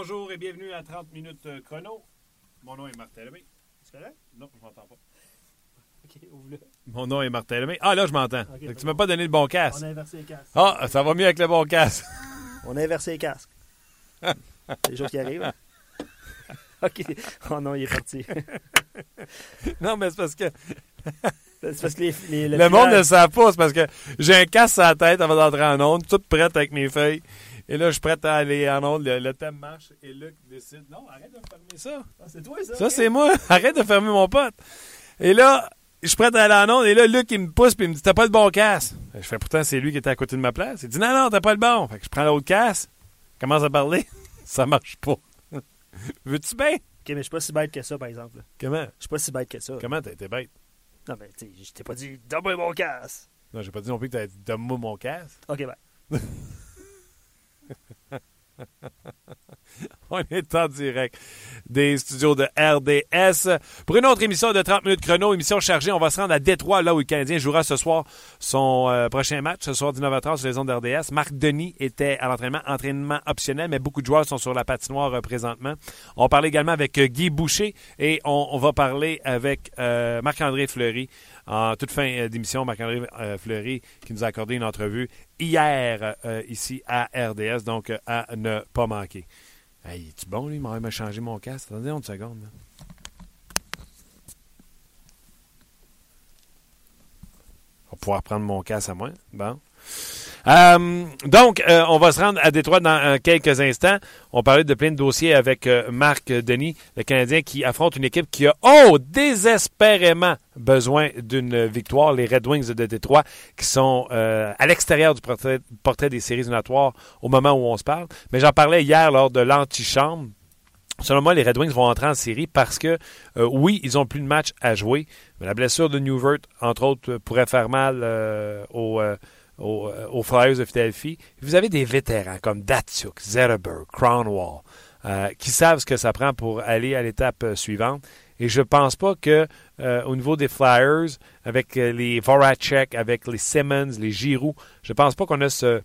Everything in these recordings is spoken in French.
Bonjour et bienvenue à 30 minutes euh, chrono. Mon nom est Martin Lemay. C'est correct? Non, je m'entends pas. Ok, ouvre-le. Mon nom est Martin Lemay. Ah, là, je m'entends. Que tu m'as pas donné le bon On casque. a inversé les casques. Ah, ça va mieux avec le bon casque. On a inversé les casques. C'est des choses qui arrivent. hein? ok. Oh non, il est parti. non, mais c'est parce que C'est parce que les, les- le, monde ne le sait pas. C'est parce que j'ai un casque sur la tête avant d'entrer en onde, toute prête avec mes feuilles. Et là, je suis prête à aller en onde. Le, le thème marche et Luc décide. Non, arrête de me fermer ça. Ah, c'est toi, ça? Ça, c'est moi. Arrête de fermer mon pote. Et là, je suis prêt à aller en onde. Et là, Luc, il me pousse puis il me dit T'as pas le bon casque. Je fais pourtant, c'est lui qui était à côté de ma place. Il dit Non, non, t'as pas le bon. Fait que je prends l'autre casque, commence à parler. ça marche pas. Veux-tu bien? Ok, mais je suis pas si bête que ça, par exemple. Comment? Je suis pas si bête que ça. Comment t'as été bête? Non, mais tu je t'ai pas dit, donne-moi mon casque. Non, j'ai pas dit non plus que t'as dit Donne-moi mon casque. Ok, ben. On est en direct des studios de RDS pour une autre émission de 30 minutes chrono, émission chargée. On va se rendre à Détroit, là où le Canadien jouera ce soir son euh, prochain match, ce soir 19h30 sur les ondes d'RDS. Marc Denis était à l'entraînement, entraînement optionnel, mais beaucoup de joueurs sont sur la patinoire euh, présentement. On va parler également avec euh, Guy Boucher et on, on va parler avec euh, Marc-André Fleury. En toute fin euh, d'émission, Marc-André euh, Fleury qui nous a accordé une entrevue hier euh, ici à RDS, donc à ne pas manquer. Hey, es-tu bon, lui? Il m'a changé mon casque. Attendez une seconde. On va pouvoir prendre mon casque à moi. Bon. Euh, donc, euh, on va se rendre à Détroit dans euh, quelques instants. On parlait de plein de dossiers avec Marc Denis, le Canadien qui affronte une équipe qui a, oh, désespérément besoin d'une victoire. Les Red Wings de Détroit qui sont à l'extérieur du portrait, des séries éliminatoires au moment où on se parle. Mais j'en parlais hier lors de l'antichambre. Selon moi, les Red Wings vont entrer en série parce que, oui, ils ont plus de matchs à jouer, mais la blessure de Newvert, entre autres, pourrait faire mal euh, aux, aux, euh, aux Flyers de Philadelphie. Vous avez des vétérans comme Datsuk, Zetterberg, Cronwall, euh, qui savent ce que ça prend pour aller à l'étape euh, suivante. Et je pense pas que euh, au niveau des Flyers, avec les Voracek, avec les Simmons, les Giroux, je pense pas qu'on a ce,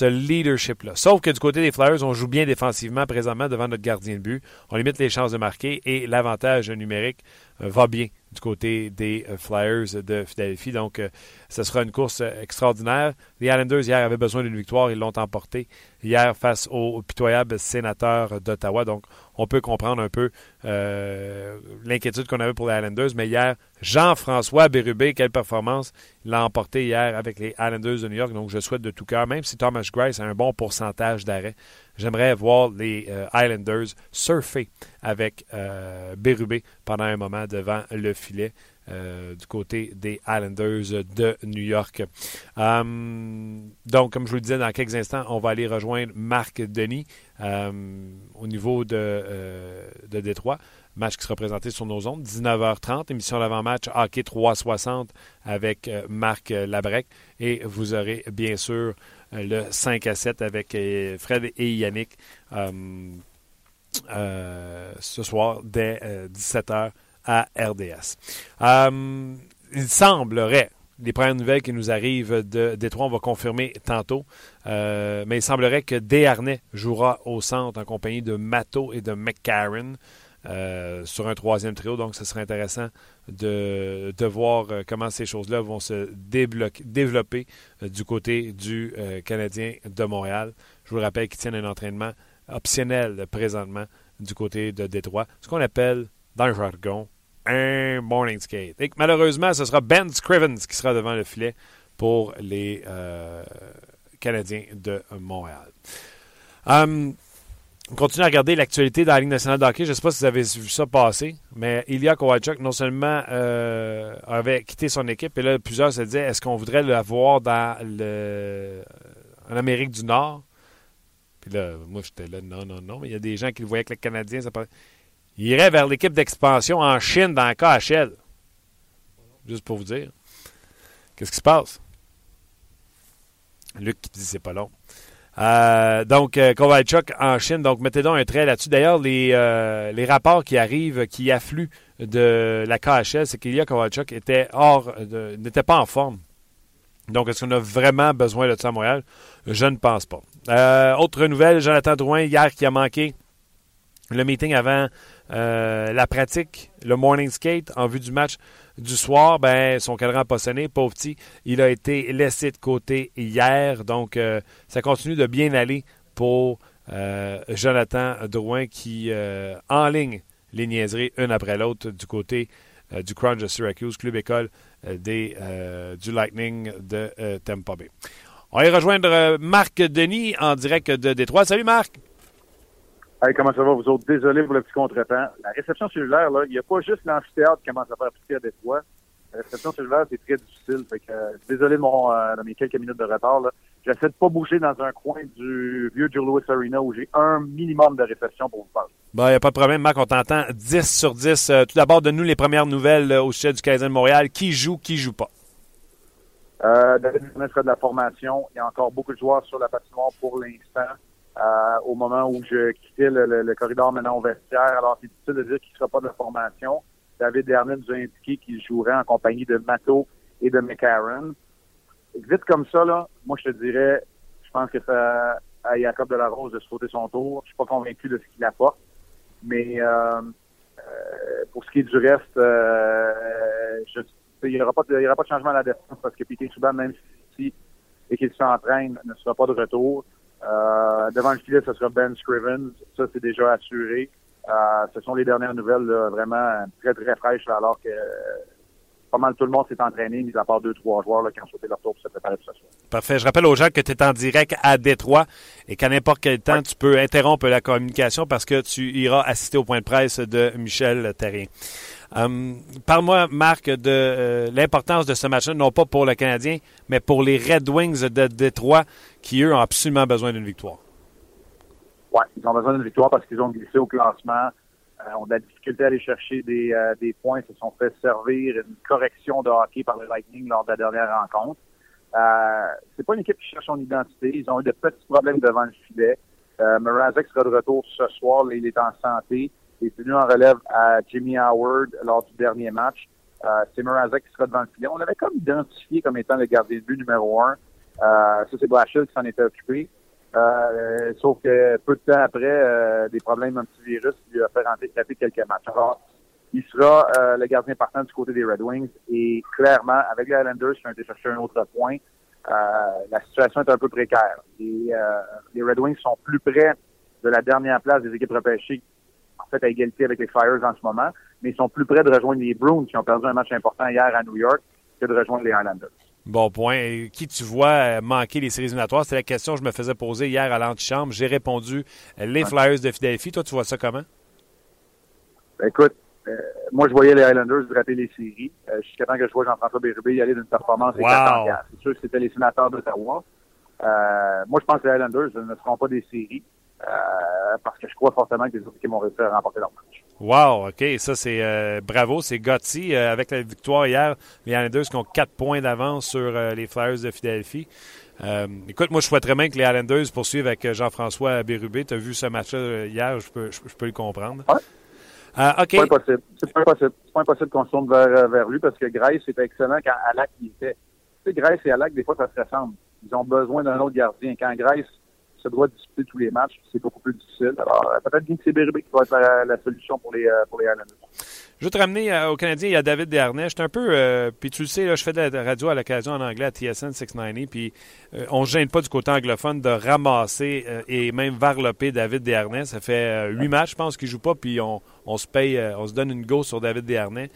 leadership-là. Sauf que du côté des Flyers, on joue bien défensivement présentement devant notre gardien de but. On limite les chances de marquer et l'avantage numérique va bien du côté des euh, Flyers de Philadelphie. Donc, euh, ce sera une course euh, extraordinaire. Les Islanders, hier, avaient besoin d'une victoire. Ils l'ont emporté hier face aux pitoyables sénateurs d'Ottawa. Donc, on peut comprendre un peu euh, l'inquiétude qu'on avait pour les Islanders. Mais hier, Jean-François Bérubé, quelle performance. Il l'a emporté hier avec les Islanders de New York. Donc, je souhaite de tout cœur, même si Thomas Grice a un bon pourcentage d'arrêt, j'aimerais voir les euh, Islanders surfer avec euh, Bérubé pendant un moment devant le filet. Euh, du côté des Islanders de New York. Euh, donc, comme je vous le disais, dans quelques instants, on va aller rejoindre Marc Denis euh, au niveau de, de Détroit. Match qui sera présenté sur nos ondes, 19h30, émission d'avant-match Hockey 360 avec Marc Labrec. Et vous aurez bien sûr le 5 à 7 avec Fred et Yannick ce soir dès euh, 17h à RDS. Euh, il semblerait, les premières nouvelles qui nous arrivent de Détroit, on va confirmer tantôt, euh, mais il semblerait que Desharnais jouera au centre en compagnie de Matto et de McCarron. euh, sur un troisième trio, donc ce serait intéressant de, voir comment ces choses-là vont se développer du côté du Canadien de Montréal. Je vous le rappelle qu'ils tiennent un entraînement optionnel présentement du côté de Détroit, ce qu'on appelle dans le jargon un morning skate. Et malheureusement, ce sera Ben Scrivens qui sera devant le filet pour les euh, Canadiens de Montréal. Hum, on continue à regarder l'actualité dans la Ligue nationale de hockey. Je ne sais pas si vous avez vu ça passer, mais Ilya Kovalchuk, non seulement euh, avait quitté son équipe, et là, plusieurs se disaient est-ce qu'on voudrait l'avoir dans le, en Amérique du Nord? Puis là, moi, j'étais là non, non, non. Mais il y a des gens qui le voyaient avec le Canadien. Ça Il irait vers l'équipe d'expansion en Chine dans la KHL. Juste pour vous dire. Qu'est-ce qui se passe? Luc qui dit c'est pas long. Euh, donc, euh, Kovalchuk en Chine. Donc, mettez donc un trait là-dessus. D'ailleurs, les, euh, les rapports qui arrivent, qui affluent de la KHL, c'est qu'Ilya Kovalchuk était hors, n'était pas en forme. Donc, est-ce qu'on a vraiment besoin de ça à Montréal? Je ne pense pas. Autre nouvelle, Jonathan Drouin, hier, qui a manqué le meeting avant euh, la pratique, le morning skate en vue du match du soir, ben son cadran pas sonné, pauvre petit. Il a été laissé de côté hier, donc euh, ça continue de bien aller pour euh, Jonathan Drouin qui en ligne les niaiseries une après l'autre du côté du Crunch de Syracuse, club école des, du Lightning de Tampa Bay. On va y rejoindre Marc Denis en direct de Détroit. Salut Marc! Hey, comment ça va, vous autres? Désolé pour le petit contretemps. La réception cellulaire, là, il n'y a pas juste l'amphithéâtre qui commence à faire petit à Détroit. La réception cellulaire, c'est très difficile. Fait que, euh, désolé de, mon, euh, de mes quelques minutes de retard. J'essaie de pas bouger dans un coin du vieux Joe Louis Arena où j'ai un minimum de réception pour vous parler. Bon, il n'y a pas de problème, Marc. On t'entend 10 sur 10. Euh, tout d'abord, donne-nous les premières nouvelles au sujet du Canadien de Montréal. Qui joue, qui joue pas? Euh, David sera de la formation. Il y a encore beaucoup de joueurs sur la patinoire pour l'instant. Euh, au moment où je quittais le, corridor maintenant au vestiaire. Alors, c'est difficile de dire qu'il ne sera pas de formation. David Dernet nous a indiqué qu'il jouerait en compagnie de Mato et de McCarron. Vite comme ça, là, moi, je te dirais, je pense que ça à Jacob Delarose de sauter son tour. Je suis pas convaincu de ce qu'il apporte. Mais euh, euh, pour ce qui est du reste, il n'y aura, pas de, aura pas de changement à la défense parce que Piquet Souban, même si et qu'il s'entraîne, ne sera pas de retour. Euh, devant le filet, ce sera Ben Scrivens. Ça, c'est déjà assuré. Euh, ce sont les dernières nouvelles vraiment très, très fraîches, alors que pas mal tout le monde s'est entraîné, mis à part deux, trois joueurs qui ont sauté leur tour pour se préparer pour ce soir. Parfait. Je rappelle aux gens que tu es en direct à Détroit et qu'à n'importe quel temps, tu peux interrompre la communication parce que tu iras assister au point de presse de Michel Terrien. Euh, parle-moi, Marc, de euh, l'importance de ce match-là, non pas pour le Canadien, mais pour les Red Wings de Détroit, qui, eux, ont absolument besoin d'une victoire. Oui, ils ont besoin d'une victoire parce qu'ils ont glissé au classement. Euh, on a de la difficulté à aller chercher des, des points. Ils se sont fait servir une correction de hockey par le Lightning lors de la dernière rencontre. Euh, c'est pas une équipe qui cherche son identité. Ils ont eu de petits problèmes devant le filet. Euh, sera de retour ce soir. il est en santé. Est venu en relève à Jimmy Howard lors du dernier match. Euh, c'est Mrazek qui sera devant le filet. On l'avait comme identifié comme étant le gardien de but numéro un. Euh, ça, c'est Blashill qui s'en était occupé. Euh, sauf que peu de temps après, euh, des problèmes d'un petit virus lui a fait rentrer taper quelques matchs. Alors, il sera euh, le gardien partant du côté des Red Wings. Et clairement, avec les Islanders qui ont été chercher un autre point, la situation est un peu précaire. Les Red Wings sont plus près de la dernière place des équipes repêchées fait à égalité avec les Flyers en ce moment, mais ils sont plus près de rejoindre les Bruins qui ont perdu un match important hier à New York que de rejoindre les Islanders. Bon point. qui tu vois manquer les séries éliminatoires? C'est la question que je me faisais poser hier à l'antichambre. J'ai répondu les Flyers de Philadelphie. Toi, tu vois ça comment? Ben, écoute, euh, moi, je voyais les Islanders rater les séries. Euh, jusqu'à temps que je vois Jean-François Bérubé y aller d'une performance wow. C'est sûr que c'était les sénateurs d'Ottawa. Euh, moi, je pense que les Islanders ne seront pas des séries. Euh, parce que je crois fortement que les autres équipes vont réussir à remporter leur match. Wow, OK. Ça, c'est euh, bravo. C'est Gotti. Euh, avec la victoire hier, les Islanders qui ont quatre points d'avance sur les Flyers de Philadelphie. écoute, moi, je souhaiterais bien que les Islanders poursuivent avec Jean-François Bérubé. Tu as vu ce match-là hier, je peux, je, peux le comprendre. Ouais. OK. C'est pas impossible. C'est pas impossible. pas impossible qu'on se tourne vers, vers lui parce que Grace était excellent quand Alak y était. Tu sais, Grace et Alak, des fois, ça se ressemble. Ils ont besoin d'un autre gardien. Quand Grace se doit disputer tous les matchs, c'est beaucoup plus difficile. Alors, euh, peut-être bien que c'est Bérubé qui va être la, solution pour les, euh, pour les Islanders. Je veux te ramener euh, au Canadien, il y a David Desharnais. Je un peu, puis tu le sais, là, je fais de la radio à l'occasion en anglais à TSN 690, puis on ne gêne pas du côté anglophone de ramasser et même varloper David Desharnais. Ça fait huit matchs, je pense, qu'il ne joue pas, puis on, on, se paye, on se donne une go sur David Desharnais.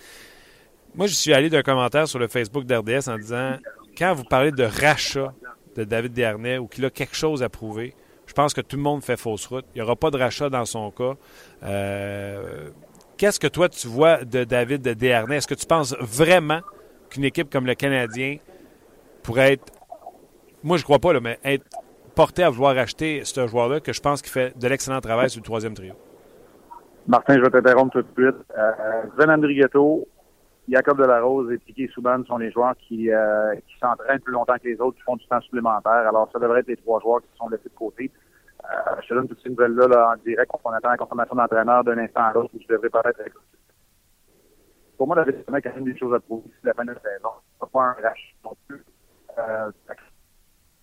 Moi, je suis allé d'un commentaire sur le Facebook d'RDS en disant, quand vous parlez de rachat de David Desharnais ou qu'il a quelque chose à prouver, je pense que tout le monde fait fausse route. Il n'y aura pas de rachat dans son cas. Euh, qu'est-ce que toi, tu vois de David Desharnais? Est-ce que tu penses vraiment qu'une équipe comme le Canadien pourrait être, moi je crois pas, là, mais être portée à vouloir acheter ce joueur-là, que je pense qu'il fait de l'excellent travail sur le troisième trio? Martin, je vais t'interrompre tout de suite. Euh, Sven Andrigetto, Jacob Delarose et Piquet Souban sont les joueurs qui, euh, qui s'entraînent plus longtemps que les autres, qui font du temps supplémentaire. Alors, ça devrait être les trois joueurs qui sont laissés de côté. Euh, je te donne toutes ces nouvelles-là là, en direct. On attend la confirmation d'entraîneur d'un instant à l'autre où je devrais peut-être être Pour moi, la quand même des choses à prouver d'ici la fin de la saison. Pas un rachat non plus. Euh,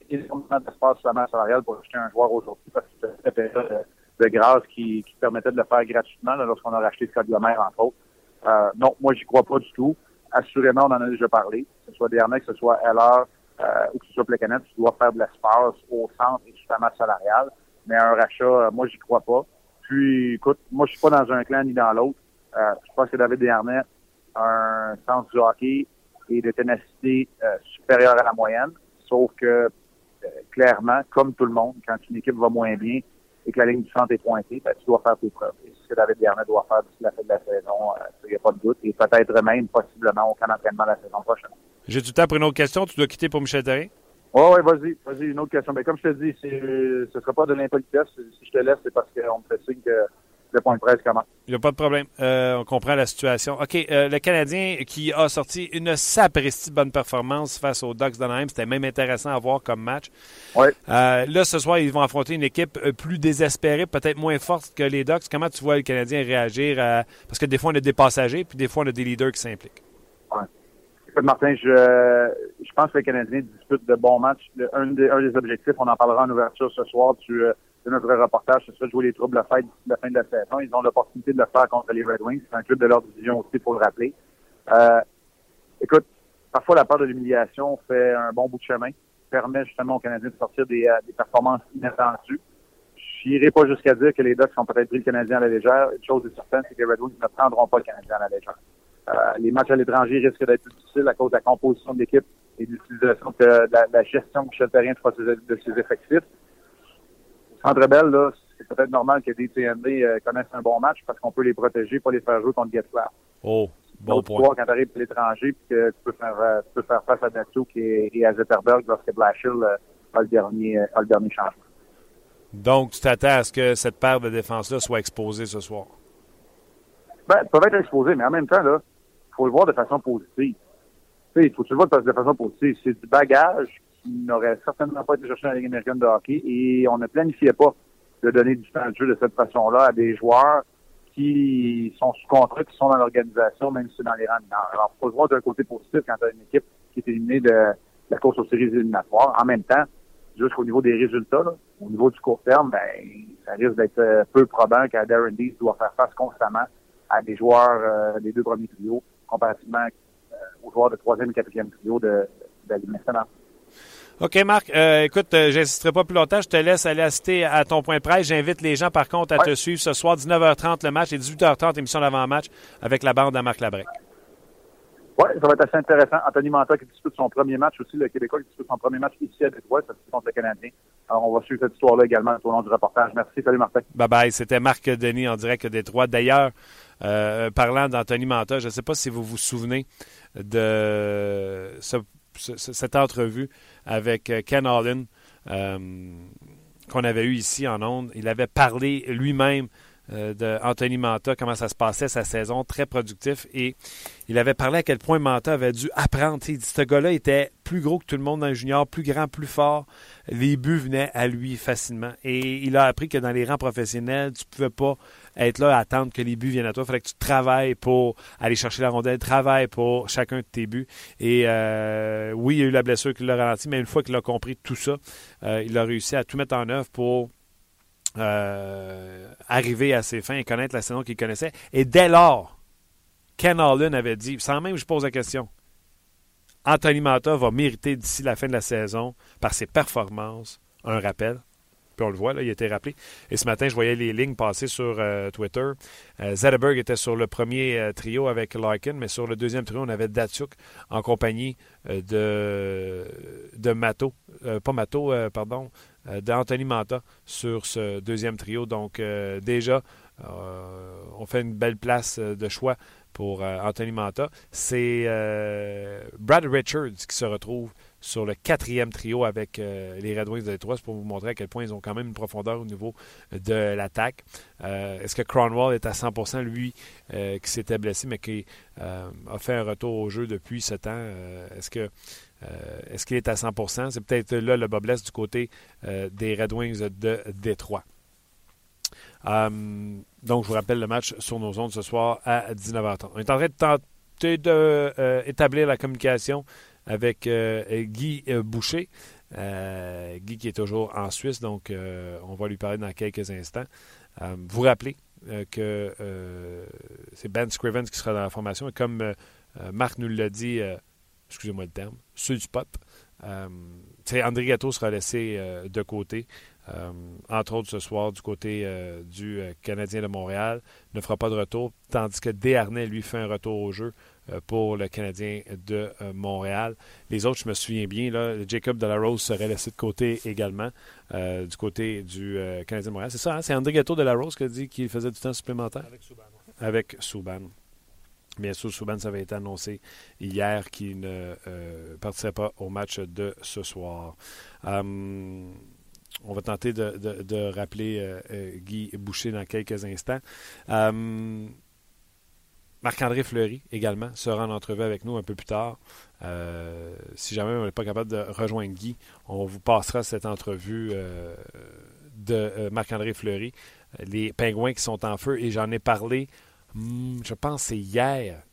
il y a d'espace sur la masse salariale pour acheter un joueur aujourd'hui parce que cette période de grâce qui, qui permettait de le faire gratuitement lorsqu'on a racheté Scott Gomer, entre autres. Euh, non, moi, j'y crois pas du tout. Assurément, on en a déjà parlé. Que ce soit DRMX, que ce soit LR euh, ou que ce soit Plecanet, tu dois faire de l'espace au centre et masse salariale. Mais un rachat, euh, moi, j'y crois pas. Puis, écoute, moi, je suis pas dans un clan ni dans l'autre. Euh, je pense que David Desharnais a un sens du hockey et de ténacité euh, supérieure à la moyenne. Sauf que, clairement, comme tout le monde, quand une équipe va moins bien et que la ligne du centre est pointée, ben, tu dois faire tes preuves. Et ce que David Desharnais doit faire d'ici la fin de la saison, il n'y a pas de doute. Et peut-être même, possiblement, au camp d'entraînement la saison prochaine. J'ai du temps pour une autre question. Tu dois quitter pour Michel Therrien? Oui, oui, vas-y, vas-y, une autre question. Mais comme je te dis, ce ne sera pas de l'impolitesse. Si je te laisse, c'est parce qu'on me fait signe que le point de presse commence. Il n'y a pas de problème. Euh, on comprend la situation. OK, euh, le Canadien qui a sorti une sapristi bonne performance face aux Ducks d'Anaheim, c'était même intéressant à voir comme match. Oui. Euh, là, ce soir, ils vont affronter une équipe plus désespérée, peut-être moins forte que les Ducks. Comment tu vois le Canadien réagir? À... Parce que des fois, on a des passagers, puis des fois, on a des leaders qui s'impliquent. Ouais. Écoute, Martin, je, je pense que le Canadien dispute de bons matchs. Un, des, un des objectifs, on en parlera en ouverture ce soir, tu, euh, de notre reportage, c'est ça, jouer les troubles de fête d'ici la fin de la saison. Ils ont l'opportunité de le faire contre les Red Wings. C'est un club de leur division aussi, pour le rappeler. Euh, écoute, parfois la part de l'humiliation fait un bon bout de chemin, permet justement aux Canadiens de sortir des, euh, des performances inattendues. Je n'irai pas jusqu'à dire que les Ducks ont peut-être pris le Canadien à la légère. Une chose est certaine, c'est que les Red Wings ne prendront pas le Canadien à la légère. Euh, les matchs à l'étranger risquent d'être plus difficiles à cause de la composition de l'équipe et de l'utilisation de, de, la, gestion de Michel Terrien de, de ses effectifs. Centre Bell, là, c'est peut-être normal que des TND euh, connaissent un bon match parce qu'on peut les protéger, pas les faire jouer contre Getzlaff. Oh, bon point. fois, quand tu arrives à l'étranger puis que tu peux faire, euh, tu peux faire face à Datsuk et, et à Zetterberg lorsque Blashill a, le dernier, a le dernier changement. Donc, tu t'attends à ce que cette paire de défense-là soit exposée ce soir? Ben, peuvent être exposés, mais en même temps, là, faut le voir de façon positive. Il faut le vois de façon positive. C'est du bagage qui n'aurait certainement pas été cherché dans la Ligue américaine de hockey et on ne planifiait pas de donner du temps de jeu de cette façon-là à des joueurs qui sont sous contrat, qui sont dans l'organisation, même si c'est dans les rangs mineurs. Alors, faut le voir d'un côté positif quand tu as une équipe qui est éliminée de la course aux séries éliminatoires. En même temps, jusqu'au niveau des résultats, là, au niveau du court terme, ben, ça risque d'être euh, peu probant qu'à Darren Dees doit faire face constamment à des joueurs euh, des deux premiers trios, comparativement euh, aux joueurs de troisième et quatrième trio de, de la Ligue nationale. OK, Marc. Euh, écoute, euh, j'insisterai pas plus longtemps. Je te laisse aller assister à ton point de presse. J'invite les gens, par contre, à Ouais. te suivre ce soir, 19h30 le match et 18h30 émission d'avant-match avec la bande à Marc Labrec. Oui, ça va être assez intéressant. Anthony Manta qui dispute son premier match aussi, le Québécois qui dispute son premier match ici à Détroit, ça se contre le Canadien. Alors, on va suivre cette histoire-là également tout au long du reportage. Merci. Salut, Martin. Bye bye. C'était Marc Denis en direct des Trois. D'ailleurs, euh, parlant d'Anthony Manta, je ne sais pas si vous vous souvenez de ce- ce- cette entrevue avec euh, Ken Allen euh, qu'on avait eu ici en Onde. Il avait parlé lui-même d'Anthony Manta, comment ça se passait sa saison, très productif. Et il avait parlé à quel point Manta avait dû apprendre. Il dit, ce gars-là était plus gros que tout le monde dans le junior, plus grand, plus fort. Les buts venaient à lui facilement. Et il a appris que dans les rangs professionnels, tu ne pouvais pas être là à attendre que les buts viennent à toi. Il fallait que tu travailles pour aller chercher la rondelle, travaille pour chacun de tes buts. Et euh, oui, il y a eu la blessure qui l'a ralenti, mais une fois qu'il a compris tout ça, euh, il a réussi à tout mettre en œuvre pour euh, arriver à ses fins et connaître la saison qu'il connaissait. Et dès lors, Ken Allen avait dit, sans même que je pose la question, Anthony Manta va mériter d'ici la fin de la saison, par ses performances, un rappel. Puis on le voit, là, il a été rappelé. Et ce matin, je voyais les lignes passer sur euh, Twitter. Euh, était sur le premier euh, trio avec Larkin, mais sur le deuxième trio, on avait Datsuk en compagnie euh, de, de Mato. Pas Mato, pardon, d'Anthony Manta sur ce deuxième trio. Donc, déjà, on fait une belle place de choix pour euh, Anthony Manta. C'est euh, Brad Richards qui se retrouve sur le quatrième trio avec euh, les Red Wings de Détroit. C'est pour vous montrer à quel point ils ont quand même une profondeur au niveau de l'attaque. Est-ce que Cronwall est à 100% lui qui s'était blessé, mais qui a fait un retour au jeu depuis ce temps? Est-ce que est-ce qu'il est à 100% C'est peut-être là le bas du côté des Red Wings de Détroit. Euh, donc, je vous rappelle le match sur nos ondes ce soir à 19h30. On est en train de tenter d'établir la communication avec euh, Guy euh, Boucher. Guy qui est toujours en Suisse, donc on va lui parler dans quelques instants. vous rappelez que c'est Ben Scrivens qui sera dans la formation. Et comme Marc nous l'a dit, excusez-moi le terme, sur du pop, André Gatto sera laissé de côté. Euh, entre autres ce soir du côté euh, du euh, Canadien de Montréal, ne fera pas de retour, tandis que Desharnais, lui, fait un retour au jeu pour le Canadien de Montréal. Les autres, je me souviens bien, là, Jacob Delarose serait laissé de côté également du côté du Canadien de Montréal. C'est ça, hein? c'est André Gatto Delarose qui a dit qu'il faisait du temps supplémentaire? Avec Souban. Avec Souban. Bien sûr, Souban, ça avait été annoncé hier qu'il ne partirait pas au match de ce soir. Hum, on va tenter de, rappeler euh, euh, Guy Boucher dans quelques instants. Euh, Marc-André Fleury également sera en entrevue avec nous un peu plus tard. si jamais on n'est pas capable de rejoindre Guy, on vous passera cette entrevue de Marc-André Fleury. Les pingouins qui sont en feu, et j'en ai parlé, hmm, je pense c'est hier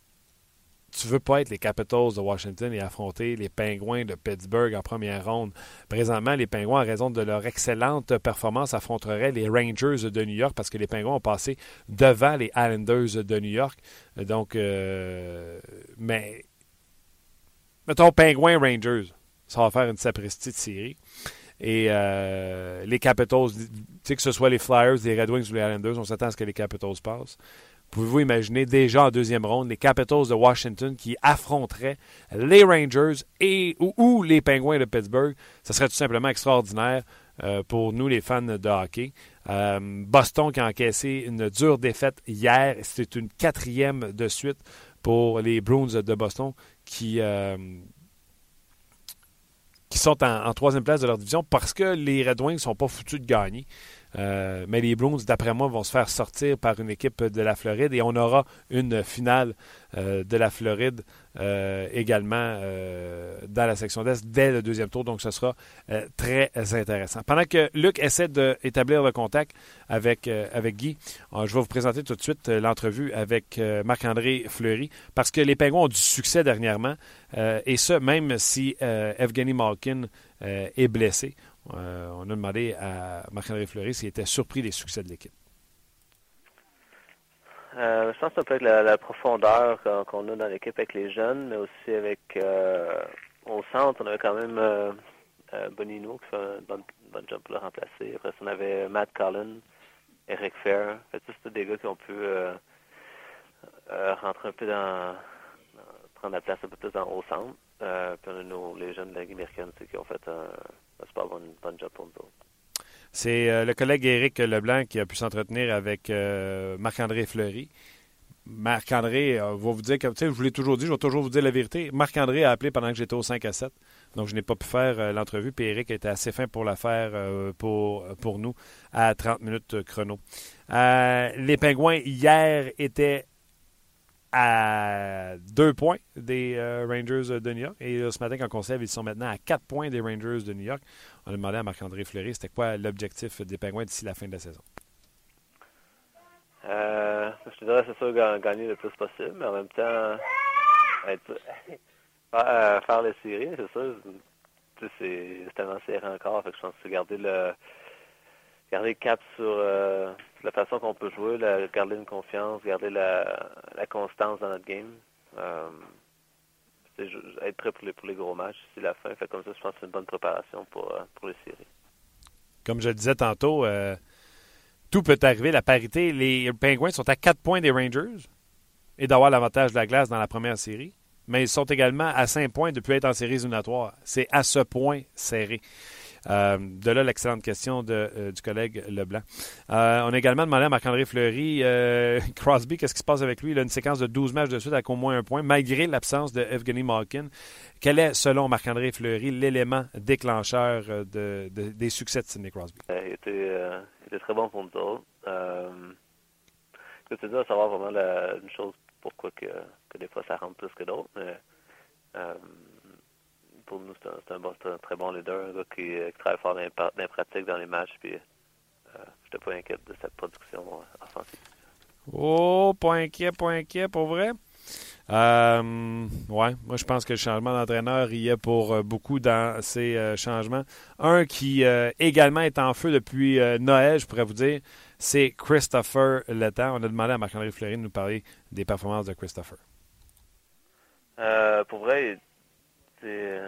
tu veux pas être les Capitals de Washington et affronter les Pingouins de Pittsburgh en première ronde. Présentement, les Pingouins, en raison de leur excellente performance, affronteraient les Rangers de New York parce que les Pingouins ont passé devant les Islanders de New York. Donc, euh, mais mettons Pingouins Rangers, ça va faire une sapristi de série. Et euh, les Capitals, que ce soit les Flyers, les Red Wings ou les Islanders, on s'attend à ce que les Capitals passent. Pouvez-vous imaginer déjà en deuxième ronde les Capitals de Washington qui affronteraient les Rangers et ou, les Penguins de Pittsburgh? Ce serait tout simplement extraordinaire euh, pour nous, les fans de hockey. Euh, Boston qui a encaissé une dure défaite hier. C'était une quatrième de suite pour les Bruins de Boston qui, euh, sont en, en, troisième place de leur division parce que les Red Wings ne sont pas foutus de gagner. Euh, mais les Bruins, d'après moi, vont se faire sortir par une équipe de la Floride et on aura une finale euh, de la Floride euh, également dans la section d'Est dès le deuxième tour. Donc, ce sera très intéressant. Pendant que Luc essaie d'établir le contact avec, avec Guy, je vais vous présenter tout de suite l'entrevue avec Marc-André Fleury parce que les Pingouins ont du succès dernièrement et ce, même si Evgeny Malkin est blessé. Euh, on a demandé à Marc-André Fleury s'il était surpris des succès de l'équipe. Euh, je pense que ça peut être la, profondeur qu'on a dans l'équipe avec les jeunes, mais aussi avec euh, au centre, on avait quand même Bonino qui fait un bon, job pour le remplacer. Après on avait Matt Collin, Eric Fair. En c'est des gars qui ont pu rentrer un peu dans, prendre la place un peu plus dans, au centre. puis on a les jeunes de la qui ont fait un c'est euh, le collègue Éric Leblanc qui a pu s'entretenir avec euh, Marc-André Fleury. Marc-André euh, va vous dire que, je vous l'ai toujours dit, je vais toujours vous dire la vérité. Marc-André a appelé pendant que j'étais au 5 à 7. Donc, je n'ai pas pu faire l'entrevue. Puis Eric était assez fin pour la faire pour, pour nous à 30 minutes chrono. les Pingouins, hier, étaient à deux points des euh, Rangers de New York. Et ce matin, quand on sait, ils sont maintenant à quatre points des Rangers de New York. On a demandé à Marc-André Fleury, c'était quoi l'objectif des Penguins d'ici la fin de la saison? Euh, je te dirais, c'est sûr, gagner le plus possible, mais en même temps, euh, faire, les séries, c'est ça. C'est tellement serré encore. Fait que je pense que garder le garder cap sur euh, la façon qu'on peut jouer, garder une confiance, garder la, constance dans notre game. Euh, être prêt pour les, pour les gros matchs, c'est la fin. Fait comme ça, je pense que c'est une bonne préparation pour, euh, pour les séries. Comme je le disais tantôt, tout peut arriver. La parité, les Penguins sont à 4 points des Rangers et d'avoir l'avantage de la glace dans la première série. Mais ils sont également à 5 points depuis être en série éliminatoire. C'est à ce point serré. Euh, de là, l'excellente question euh, du collègue Leblanc. Euh, on a également demandé à Marc-André Fleury, Crosby, qu'est-ce qui se passe avec lui? Il a une séquence de 12 matchs de suite avec au moins un point, malgré l'absence de Evgeny Malkin. Quel est, selon Marc-André Fleury, l'élément déclencheur de, des succès de Sidney Crosby? Il était, très bon pour nous autres. c'est dur de savoir vraiment la, une chose pourquoi que, que, des fois ça rentre plus que d'autres, mais pour nous, c'est un, très bon leader, un gars qui, euh, travaille fort dans les, pratiques, dans les matchs. Puis, euh, je n'étais pas inquiet de cette production euh, offensive. Oh, pas inquiet, pas inquiet, pour vrai? Euh, ouais, moi je pense que le changement d'entraîneur y est pour euh, beaucoup dans ces euh, changements. Un qui également est en feu depuis Noël, je pourrais vous dire, c'est Christopher Letang. On a demandé à Marc-André Fleury de nous parler des performances de Christopher. pour vrai, c'est,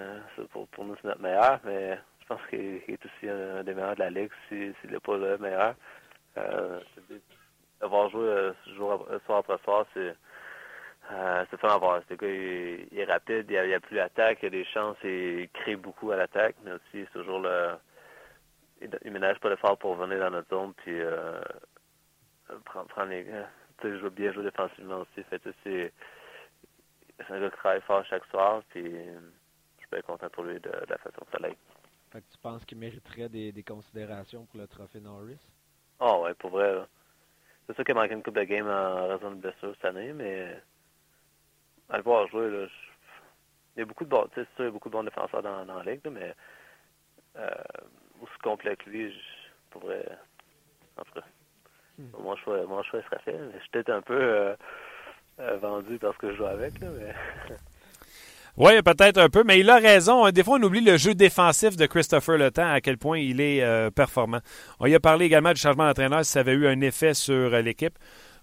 pour, pour, nous c'est notre meilleur, mais je pense qu'il est aussi un, des meilleurs de la ligue, s'il n'est pas le meilleur. avoir joué jour, soir après soir, c'est euh, c'est fun à voir. Ce gars, il, est rapide, il n'y a, plus d'attaque, il a des chances, il crée beaucoup à l'attaque, mais aussi c'est toujours le. Il, ne ménage pas l'effort pour venir dans notre zone, puis euh, prendre, prendre les. Tu sais, bien jouer défensivement aussi. Fait. C'est un gars qui travaille fort chaque soir, puis bien content pour lui de, la façon que ça l'aide. Fait que tu penses qu'il mériterait des, des, considérations pour le trophée Norris? Ah oh, ouais, pour vrai. C'est sûr qu'il a manqué une coupe de game en raison de blessure cette année, mais à le voir jouer, là, il y a beaucoup de bons, sûr, il y a beaucoup de bons défenseurs dans, dans la ligue, mais euh, aussi complet que lui, je pourrais. En tout cas, hmm. mon, choix, mon choix serait fait. Je suis peut-être un peu euh, euh, vendu parce que je joue avec, là, mais. Oui, peut-être un peu, mais il a raison. Des fois, on oublie le jeu défensif de Christopher Le Temps, à quel point il est performant. On y a parlé également du changement d'entraîneur, si ça avait eu un effet sur l'équipe.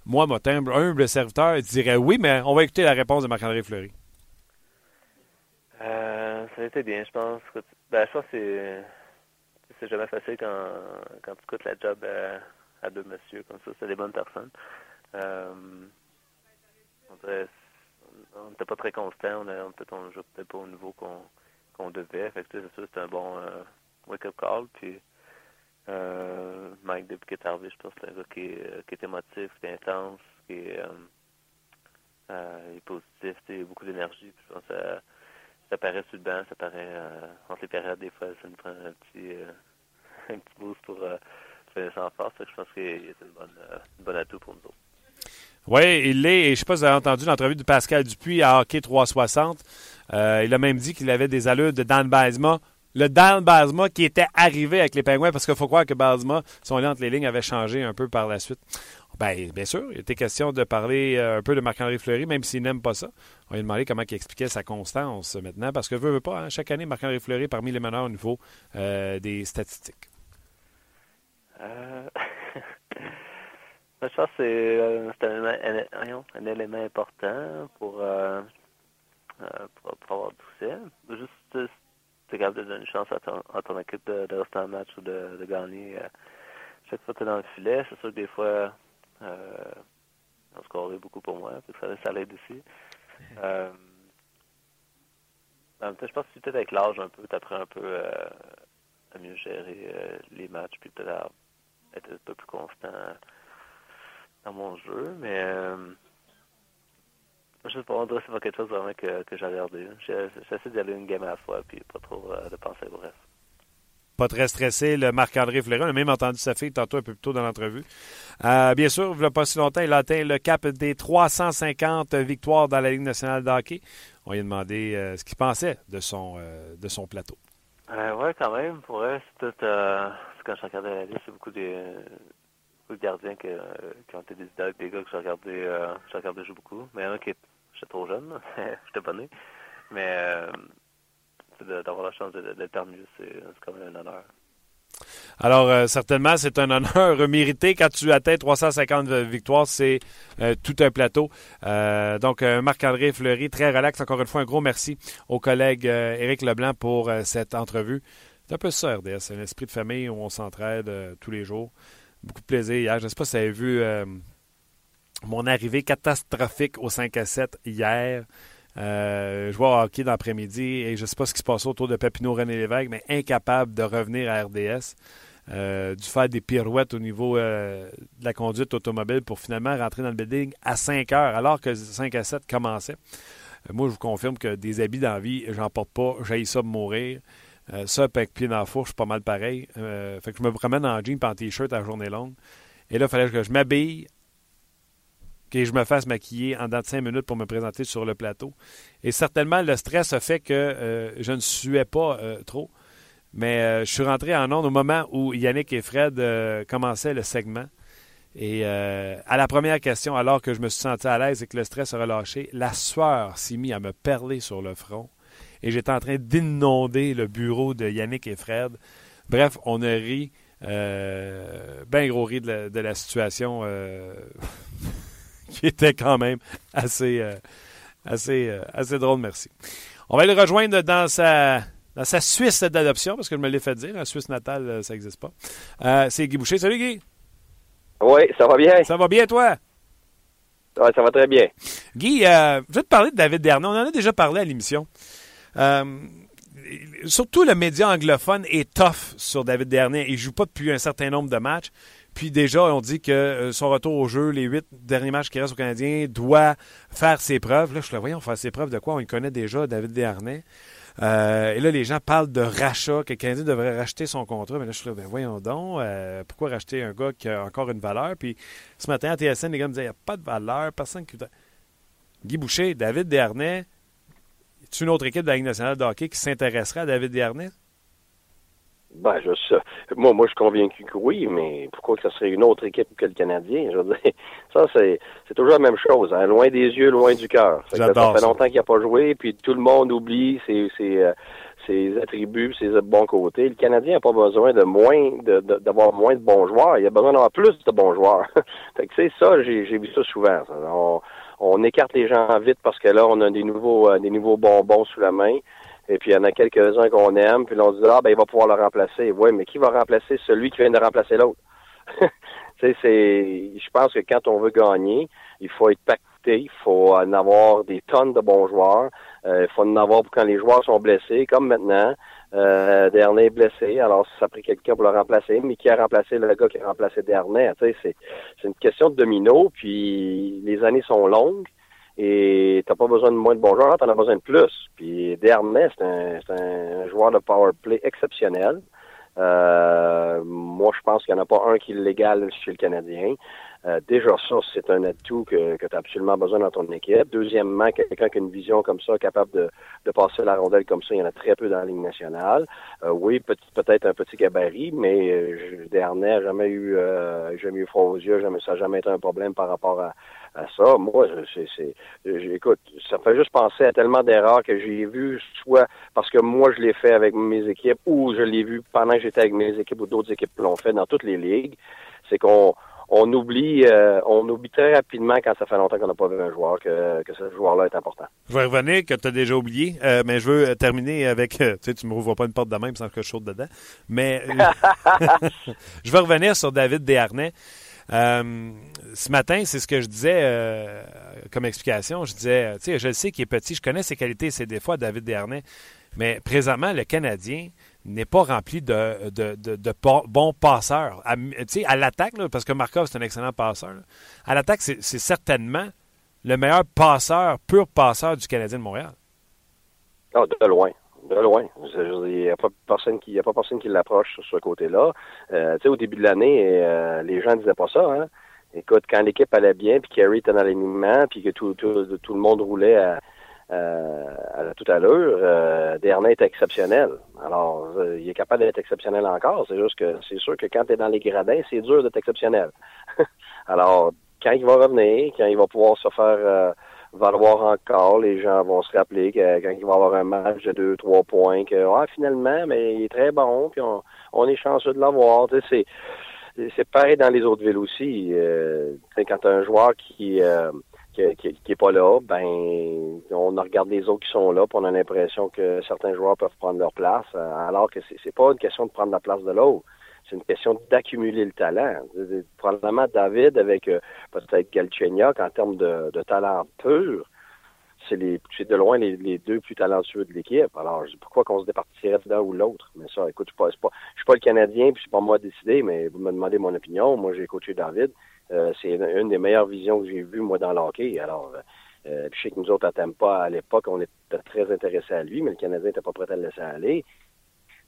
Moi, mon humble serviteur, dirait oui, mais on va écouter la réponse de Marc-André Fleury. Euh, ça a été bien, je pense. Ben, je pense que c'est jamais facile quand, quand tu coûtes la job à, deux messieurs comme ça. C'est des bonnes personnes. Euh, on n'était pas très constant. On, peut-être on jouait peut-être pas au niveau qu'on devait. Fait que c'est c'était un bon euh, wake-up call. Puis euh, Mike, depuis qu'il est arrivé, je pense que c'est un gars qui est, euh, émotif, qui est intense, qui est, positif, il a beaucoup d'énergie. Je pense que ça, paraît sur le ça paraît entre les périodes, des fois, ça nous prend un petit, un petit boost pour faire sans force. je pense qu'il est une bonne atout pour nous autres. Oui, il l'est. Et je ne sais pas si vous avez entendu l'entrevue de Pascal Dupuis à Hockey 360. Euh, il a même dit qu'il avait des allures de Dan Bazema le Dan Basma qui était arrivé avec les Pingouins, parce qu'il faut croire que Basma, son lien entre les lignes avait changé un peu par la suite. Bien, bien sûr, il était question de parler euh, un peu de Marc-André Fleury, même s'il n'aime pas ça. On lui a demandé comment il expliquait sa constance maintenant, parce que veut, veut pas, hein, chaque année, Marc-André Fleury parmi les meneurs au niveau euh, des statistiques. Euh... je pense que c'est un, un, élément important pour, euh, pour, pour, avoir tout ça. Juste tu es capable de donner une chance à ton, à ton équipe de, de, rester en match ou de, de gagner. Euh, chaque fois que tu es dans le filet, c'est sûr que des fois, euh, on scorerait beaucoup pour moi, puis ça, ça l'aide aussi. Euh, en même temps, je pense que peut-être avec l'âge un peu, tu apprends un peu euh, à mieux gérer euh, les matchs, puis peut-être être un peu plus constant dans mon jeu, mais euh, je sais pas, on dirait que c'est pas quelque chose vraiment que, que j'ai regardé. J'essaie d'y aller une game à la fois, puis pas trop euh, de penser au reste. Pas très stressé, le Marc-André Fleury. On a même entendu sa fille tantôt un peu plus tôt dans l'entrevue. Euh, bien sûr, il n'y a pas si longtemps, il a atteint le cap des 350 victoires dans la Ligue nationale de hockey. On lui a demandé euh, ce qu'il pensait de son, de son plateau. Oui, quand même. Pour vrai, c'est tout. quand je regardais la liste, c'est beaucoup des, de gardiens qui, ont été des idoles, des gars que j'ai regardé, euh, j'ai regardé jouer beaucoup. Mais il qui j'étais trop jeune, j'étais pas né. Mais euh, d'avoir la chance d'être parmi c'est quand même un honneur. Alors, euh, certainement, c'est un honneur mérité. Quand tu atteins 350 victoires, c'est tout un plateau. Donc, Marc-André Fleury, très relax. Encore une fois, un gros merci au collègue Éric Leblanc pour cette entrevue. C'est un peu ça, RDS. C'est un esprit de famille où on s'entraide tous les jours beaucoup de plaisir hier. Je ne sais pas si vous avez vu euh, mon arrivée catastrophique au 5 à 7 hier. Euh, je vois au hockey dans l'après-midi et je ne sais pas ce qui se passe autour de Papineau René Lévesque, mais incapable de revenir à RDS. Euh, dû faire des pirouettes au niveau euh, de la conduite automobile pour finalement rentrer dans le building à 5 heures, alors que 5 à 7 commençait. moi, je vous confirme que des habits dans la vie, j'en porte pas, j'ai ça de mourir. Euh, ça, avec pied dans la fourche, pas mal pareil. Euh, fait que je me promène en jean et en t-shirt à journée longue. Et là, il fallait que je m'habille, que je me fasse maquiller en dans de cinq minutes pour me présenter sur le plateau. Et certainement, le stress a fait que euh, je ne suais pas trop. Mais je suis rentré en onde au moment où Yannick et Fred commençaient le segment. Et à la première question, alors que je me suis senti à l'aise et que le stress a relâché, la sueur s'est mise à me perler sur le front. Et j'étais en train d'inonder le bureau de Yannick et Fred. Bref, on a ri, euh, bien gros ri de la, situation euh, qui était quand même assez, euh, assez, assez drôle, merci. On va le rejoindre dans sa, dans sa Suisse d'adoption, parce que je me l'ai fait dire, la Suisse natale, ça n'existe pas. C'est Guy Boucher. Salut Guy! Oui, ça va bien. Ça va bien, toi? Oui, ça va très bien. Guy, euh, je vais te parler de David Dernay. On en a déjà parlé à l'émission. Euh, surtout le média anglophone est tough sur David Dernay. Il ne joue pas depuis un certain nombre de matchs. Puis déjà, on dit que euh, son retour au jeu, les huit derniers matchs qui restent au Canadien, doit faire ses preuves. Là, je le voyons faire ses preuves de quoi? On le connaît déjà, David Dernay. Euh, et là, les gens parlent de rachat, que le Canadien devrait racheter son contrat. Mais là, je suis là, ben voyons donc, pourquoi racheter un gars qui a encore une valeur? Puis ce matin, à TSN, les gars me disaient, il n'y a pas de valeur, personne qui... Guy Boucher, David Dernay, est une autre équipe de la Ligue nationale de hockey qui s'intéresserait à David Dernay? Ben, je sais. Moi, moi, je suis convaincu que oui, mais pourquoi que ce serait une autre équipe que le Canadien? Je veux dire, ça, c'est, c'est toujours la même chose. Hein? Loin des yeux, loin du cœur. Ça fait longtemps qu'il n'a pas joué, puis tout le monde oublie ses, ses, euh, ses attributs, ses bons côtés. Le Canadien n'a pas besoin de moins, de, d'avoir moins de bons joueurs. Il a besoin d'avoir plus de bons joueurs. fait que, tu sais, ça, j'ai, j'ai vu ça souvent. On, on écarte les gens vite parce que là, on a des nouveaux, euh, des nouveaux bonbons sous la main. Et puis, il y en a quelques-uns qu'on aime, puis là, on se dit, ah, ben, il va pouvoir le remplacer. Oui, mais qui va remplacer celui qui vient de remplacer l'autre? c'est, je pense que quand on veut gagner, il faut être pacté, il faut en avoir des tonnes de bons joueurs, euh, il faut en avoir quand les joueurs sont blessés, comme maintenant. Euh, Dernier est blessé, alors ça a pris quelqu'un pour le remplacer, mais qui a remplacé le gars qui a remplacé sais, c'est, une question de domino, puis les années sont longues. Et t'as pas besoin de moins de bons joueurs, t'en as besoin de plus. Puis Dernay, c'est un, joueur de power play exceptionnel. Euh, moi, je pense qu'il n'y en a pas un qui l'égale chez le Canadien. Euh, déjà, ça, c'est un atout que, que tu as absolument besoin dans ton équipe. Deuxièmement, quelqu'un qui a une vision comme ça, capable de, passer la rondelle comme ça, il y en a très peu dans la ligne nationale. Euh, oui, peut-être un petit gabarit, mais euh, Dernay n'a jamais eu euh, jamais eu froid aux yeux, jamais, ça n'a jamais été un problème par rapport à, à ça. Moi, c'est, écoute, ça fait juste penser à tellement d'erreurs que j'ai vues, soit parce que moi je l'ai fait avec mes équipes, ou je l'ai vu pendant que j'étais avec mes équipes ou d'autres équipes l'ont fait dans toutes les ligues. C'est qu'on on oublie, euh, on oublie très rapidement quand ça fait longtemps qu'on n'a pas vu un joueur que, que ce joueur-là est important. Je vais revenir que tu as déjà oublié, euh, mais je veux terminer avec. tu sais, tu me rouvres pas une porte de même sans que je saute dedans. Mais je veux revenir sur David Desharnais. Euh, ce matin, c'est ce que je disais comme explication. Je disais, tu sais, je sais qu'il est petit, je connais ses qualités et ses défauts, David Desharnais, mais présentement, le Canadien, n'est pas rempli de, de, de, bons passeurs. À, à l'attaque, parce que Markov, c'est un excellent passeur. À l'attaque, c'est certainement le meilleur passeur, pur passeur du Canadien de Montréal. Oh, de loin. De loin. Il n'y a pas personne qui, l'approche sur ce côté-là. Euh, au début de l'année, euh, les gens disaient pas ça. Hein? Écoute, quand l'équipe allait bien, puis Kerry était dans l'alignement, puis que tout, tout, tout, le monde roulait à, euh, à toute allure, euh, Dernay est exceptionnel. Alors, euh, il est capable d'être exceptionnel encore. C'est juste que c'est sûr que quand tu es dans les gradins, c'est dur d'être exceptionnel. Alors, quand il va revenir, quand il va pouvoir se faire euh, valoir encore, les gens vont se rappeler que quand il va avoir un match de deux, trois points, que ah, finalement, mais il est très bon, puis on, on est chanceux de l'avoir. C'est c'est pareil dans les autres villes aussi. Euh, quand tu as un joueur qui qui, qui, est pas là, ben on regarde les autres qui sont là, puis on a l'impression que certains joueurs peuvent prendre leur place, euh, alors que c'est pas une question de prendre la place de l'autre. C'est une question d'accumuler le talent. Probablement David avec euh, peut-être Galchenyuk en termes de, talent pur, c'est de loin les, deux plus talentueux de l'équipe. Alors, pourquoi qu'on se départirait d'un ou l'autre? Mais ça, écoute, je ne suis, pas le Canadien, puis c'est pas moi à décider, mais vous me demandez mon opinion. Moi, j'ai coaché David. Euh, c'est une, des meilleures visions que j'ai vues, moi, dans l'hockey. Alors, euh, je sais que nous autres, à pas à l'époque, on était très intéressés à lui, mais le Canadien n'était pas prêt à le laisser aller.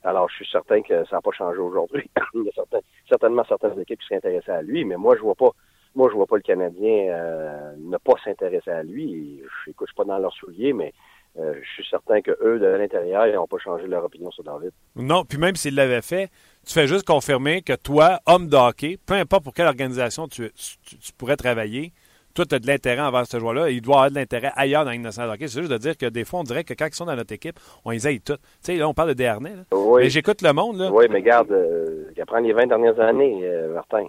Alors, je suis certain que ça n'a pas changé aujourd'hui. Il y a certainement certaines équipes qui seraient intéressées à lui, mais moi, je vois pas moi, je vois pas le Canadien euh, ne pas s'intéresser à lui. Je ne suis pas dans leur soulier, mais euh, je suis certain que eux de l'intérieur, ils n'ont pas changé leur opinion sur David. Non, puis même s'ils l'avaient fait, tu fais juste confirmer que toi, homme de hockey, peu importe pour quelle organisation tu, pourrais travailler, toi, tu as de l'intérêt envers ce joueur-là il doit avoir de l'intérêt ailleurs dans l'innocent hockey. C'est juste de dire que des fois, on dirait que quand ils sont dans notre équipe, on les aide tous. Tu sais, là, on parle de Dernay. Oui. Mais j'écoute le monde. Là. Oui, mais regarde, euh, prend les 20 dernières années, euh, Martin.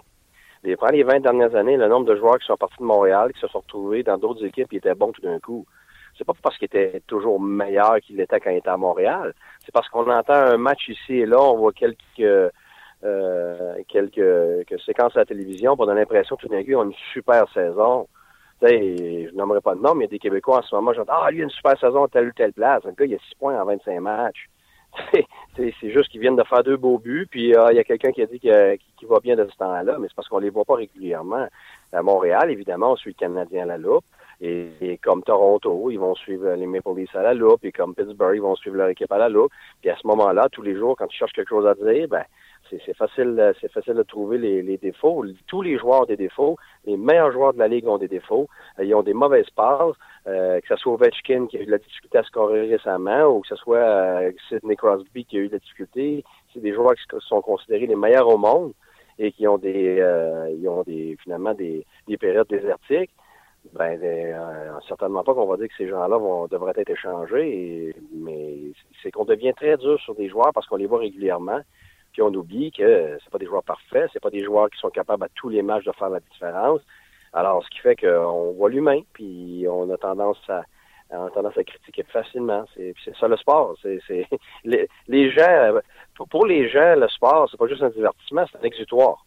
Les, prend les 20 dernières années, le nombre de joueurs qui sont partis de Montréal, qui se sont retrouvés dans d'autres équipes, qui étaient bons tout d'un coup. C'est pas parce qu'il était toujours meilleur qu'il était quand il était à Montréal. C'est parce qu'on entend un match ici et là, on voit quelques euh, quelques, séquences à la télévision pour donner l'impression tout d'un coup, ils ont une super saison. Tu sais, je nommerai pas de nom, mais il y a des Québécois en ce moment, j'entends Ah, lui, il a une super saison à telle ou telle place. Un gars, il a 6 points en 25 matchs. c'est juste qu'ils viennent de faire deux beaux buts, puis euh, il y a quelqu'un qui a dit qu'il va bien de ce temps-là, mais c'est parce qu'on les voit pas régulièrement. À Montréal, évidemment, on suit le Canadien à la loupe. Et, comme Toronto, ils vont suivre les Maple Leafs à la loupe, et comme Pittsburgh, ils vont suivre leur équipe à la loupe. Puis à ce moment-là, tous les jours, quand tu cherches quelque chose à dire, ben c'est facile, c'est facile de trouver les, défauts. Tous les joueurs ont des défauts. Les meilleurs joueurs de la ligue ont des défauts. Euh, ils ont des mauvaises passes. Euh, que ce soit Ovechkin qui a eu de la difficulté à scorer récemment, ou que ce soit euh, Sidney Crosby qui a eu de la difficulté. C'est des joueurs qui sont considérés les meilleurs au monde et qui ont des, ils ont des finalement des, des périodes désertiques ben, euh, certainement pas qu'on va dire que ces gens-là vont devraient être échangés, mais c'est qu'on devient très dur sur des joueurs parce qu'on les voit régulièrement, puis on oublie que c'est pas des joueurs parfaits, c'est pas des joueurs qui sont capables à tous les matchs de faire la différence. Alors, ce qui fait qu'on voit l'humain, puis on a tendance à on a tendance à critiquer facilement. C'est ça le sport. C'est les, les gens, pour les gens, le sport, c'est pas juste un divertissement, c'est un exutoire.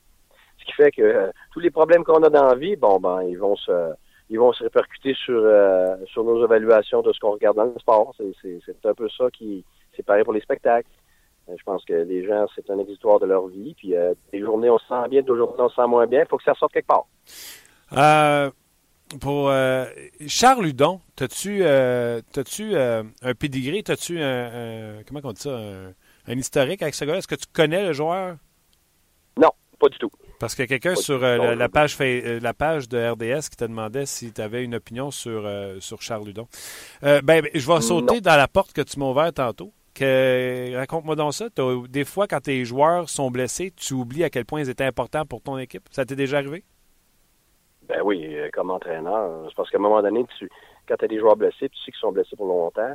Ce qui fait que euh, tous les problèmes qu'on a dans la vie, bon ben, ils vont se ils vont se répercuter sur, euh, sur nos évaluations de ce qu'on regarde dans le sport. C'est un peu ça qui c'est pareil pour les spectacles. Euh, je pense que les gens, c'est un exutoire de leur vie. Puis euh, des journées, on se sent bien, d'autres journées, on se sent moins bien. Il faut que ça sorte quelque part. pour Charles Hudon, as-tu un pedigree, as-tu un, comment on dit ça, un, historique avec ce gars-là? Est-ce que tu connais le joueur? Non, pas du tout. Parce qu'il y a quelqu'un sur euh, la, page, euh, la page de RDS qui te demandait si tu avais une opinion sur, euh, sur Charles Ludon. ben, je vais sauter dans la porte que tu m'as ouverte tantôt. Raconte-moi donc ça. Des fois, quand tes joueurs sont blessés, tu oublies à quel point ils étaient importants pour ton équipe? Ça t'est déjà arrivé? Ben oui, comme entraîneur. C'est parce qu'à un moment donné, tu, quand tu as des joueurs blessés, tu sais qu'ils sont blessés pour longtemps,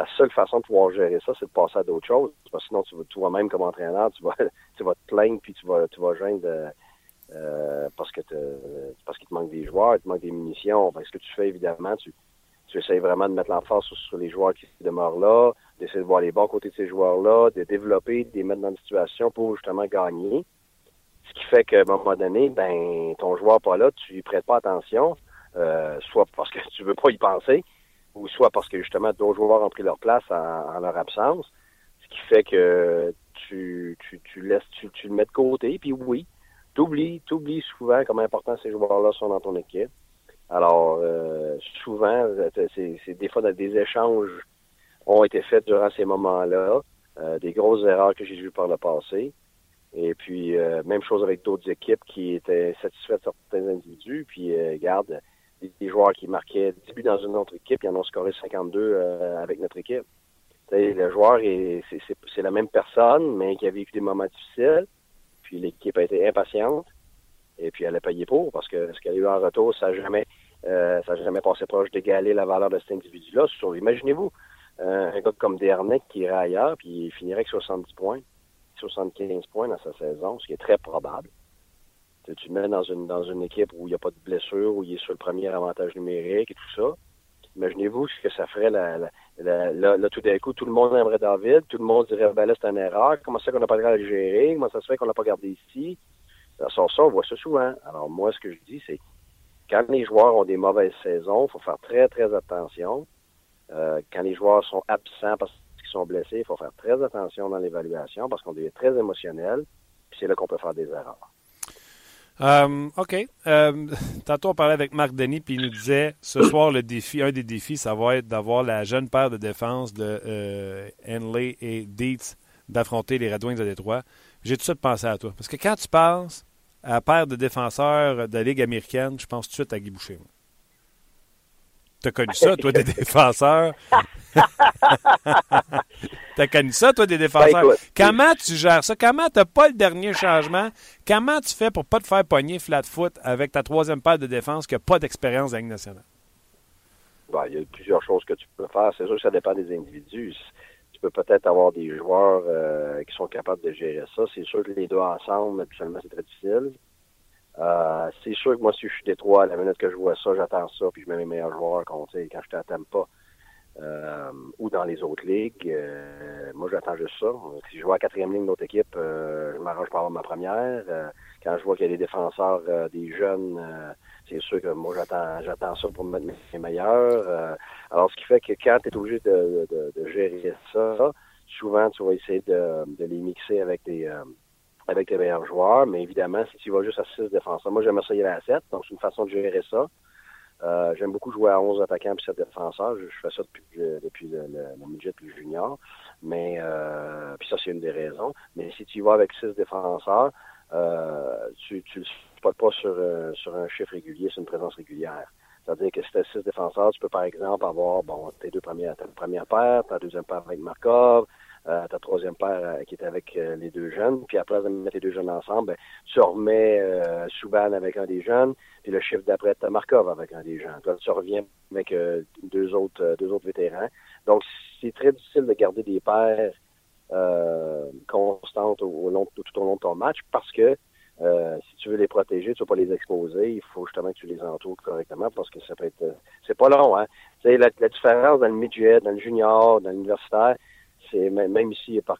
la seule façon de pouvoir gérer ça, c'est de passer à d'autres choses. Parce que sinon, tu vas toi-même comme entraîneur, tu vas, tu vas te plaindre puis tu vas, tu vas gêner euh, parce que parce qu'il te manque des joueurs, il te manque des munitions. ce que tu fais, évidemment, tu, tu essayes vraiment de mettre l'emphase sur, les joueurs qui demeurent là, d'essayer de voir les bons côtés de ces joueurs-là, de développer, de les mettre dans une situation pour justement gagner. Ce qui fait qu'à un moment donné, ben, ton joueur pas là, tu lui prêtes pas attention, euh, soit parce que tu veux pas y penser, ou soit parce que justement d'autres joueurs ont pris leur place en, leur absence, ce qui fait que tu, tu, tu laisses, tu, tu le mets de côté, puis oui, t'oublies, t'oublies souvent comment important ces joueurs-là sont dans ton équipe. Alors, euh, souvent, c'est des fois des échanges ont été faits durant ces moments-là, euh, des grosses erreurs que j'ai vues par le passé. Et puis, euh, même chose avec d'autres équipes qui étaient satisfaites de certains individus. Puis, garde, des, joueurs qui marquaient 10 buts dans une autre équipe, ils en ont scoré 52 euh, avec notre équipe. le joueur, c'est la même personne, mais qui a vécu des moments difficiles. Puis l'équipe a été impatiente. Et puis elle a payé pour, parce que ce qu'elle a eu en retour, ça n'a jamais, euh, jamais passé proche d'égaler la valeur de cet individu-là. Imaginez-vous, euh, un gars comme Dernay qui irait ailleurs, puis il finirait avec 70 points, 75 points dans sa saison, ce qui est très probable tu le mets dans une, dans une équipe où il n'y a pas de blessure, où il est sur le premier avantage numérique et tout ça. Imaginez-vous ce que ça ferait là, là, tout d'un coup, tout le monde aimerait David, tout le monde dirait ben là, c'est une erreur, comment ça qu'on n'a pas le droit de le gérer, comment ça se fait qu'on l'a pas gardé ici? Ça ça, on voit ça souvent. Alors moi, ce que je dis, c'est quand les joueurs ont des mauvaises saisons, il faut faire très, très attention. Euh, quand les joueurs sont absents parce qu'ils sont blessés, il faut faire très attention dans l'évaluation parce qu'on devient très émotionnel, puis c'est là qu'on peut faire des erreurs. Euh, OK. Euh, tantôt, on parlait avec Marc Denis, puis il nous disait ce soir, le défi, un des défis, ça va être d'avoir la jeune paire de défense de euh, Henley et Dietz d'affronter les Red Wings de Détroit. J'ai tout de suite pensé à toi. Parce que quand tu penses à la paire de défenseurs de la Ligue américaine, je pense tout de suite à Guy Boucher. T'as connu ça, toi, des défenseurs? T'as connu ça, toi, des défenseurs? Ben, Comment tu gères ça? Comment t'as pas le dernier changement? Comment tu fais pour pas te faire pogner flat foot avec ta troisième paire de défense qui n'a pas d'expérience avec nationale? Ben, il y a plusieurs choses que tu peux faire. C'est sûr que ça dépend des individus. Tu peux peut-être avoir des joueurs euh, qui sont capables de gérer ça. C'est sûr que les deux ensemble, habituellement, c'est très difficile. Euh, c'est sûr que moi, si je suis Détroit, la minute que je vois ça, j'attends ça, puis je mets mes meilleurs joueurs quand, quand je t'attends pas. Euh, ou dans les autres ligues. Euh, moi, j'attends juste ça. Si je vois la quatrième ligne de notre équipe, euh, je m'arrange pour avoir ma première. quand je vois qu'il y a des défenseurs, des jeunes, c'est sûr que moi, j'attends j'attends ça pour me mettre mes meilleurs. alors, ce qui fait que quand tu es obligé de, de, de, gérer ça, souvent, tu vas essayer de, de les mixer avec des avec les meilleurs joueurs, mais évidemment, si tu vas juste à 6 défenseurs, moi j'aimerais ça y aller à 7, donc c'est une façon de gérer ça. Euh, j'aime beaucoup jouer à 11 attaquants et 7 défenseurs. Je, fais ça depuis, depuis le, le, midget puis le junior. Mais euh, puis ça, c'est une des raisons. Mais si tu vas avec 6 défenseurs, euh, tu ne pas sur, euh, sur un chiffre régulier, c'est une présence régulière. C'est-à-dire que si tu as 6 défenseurs, tu peux par exemple avoir bon tes deux premières, ta première paire, ta deuxième paire avec Markov, euh, ta troisième paire euh, qui est avec euh, les deux jeunes. Puis après de mettre les deux jeunes ensemble, ben, tu remets euh, Souban avec un des jeunes, puis le chiffre d'après, tu Markov avec un des jeunes. Puis tu reviens avec deux autres deux autres vétérans. Donc, c'est très difficile de garder des paires constantes au, long, tout au long de ton match parce que si tu veux les protéger, tu vas pas les exposer. Il faut justement que tu les entoures correctement parce que ça peut être. c'est pas long, hein. Tu la, la différence dans le midget, dans le junior, dans l'universitaire, c'est même ici par,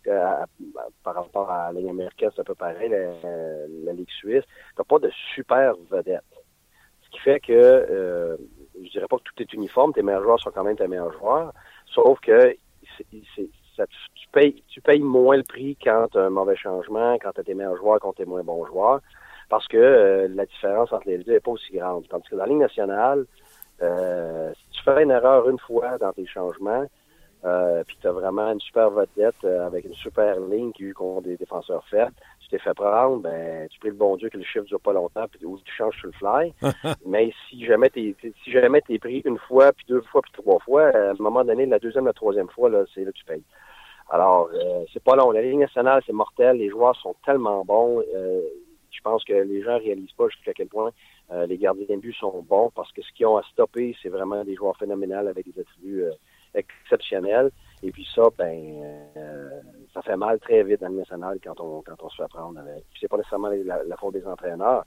par rapport à la Ligue américaine, c'est un peu pareil, la, Ligue suisse, t'as pas de super vedette. Ce qui fait que euh, je dirais pas que tout est uniforme, tes meilleurs joueurs sont quand même tes meilleurs joueurs, sauf que ça, tu, payes, tu payes moins le prix quand tu as un mauvais changement, quand tu as tes meilleurs joueurs contre tes moins bons joueurs, parce que euh, la différence entre les deux n'est pas aussi grande. Tandis que dans la Ligue nationale, euh, si tu fais une erreur une fois dans tes changements, euh, puis tu as vraiment une super vedette euh, avec une super ligne qui, eu contre des défenseurs faibles. Tu t'es fait prendre, ben, tu pries le bon Dieu que le chiffre dure pas longtemps, puis ou tu changes sur le fly. Mais si jamais t'es si jamais t'es pris une fois, puis deux fois, puis trois fois, à un moment donné, la deuxième, la troisième fois, là, c'est là que tu payes. Alors, euh, c'est pas long. La ligne nationale, c'est mortel. Les joueurs sont tellement bons. Euh, je pense que les gens réalisent pas jusqu'à quel point les gardiens de but sont bons parce que ce qu'ils ont à stopper, c'est vraiment des joueurs phénoménals avec des attributs exceptionnel. Et puis ça, ben, euh, ça fait mal très vite dans le national quand on, quand on se fait prendre avec. C'est pas nécessairement la, faute des entraîneurs.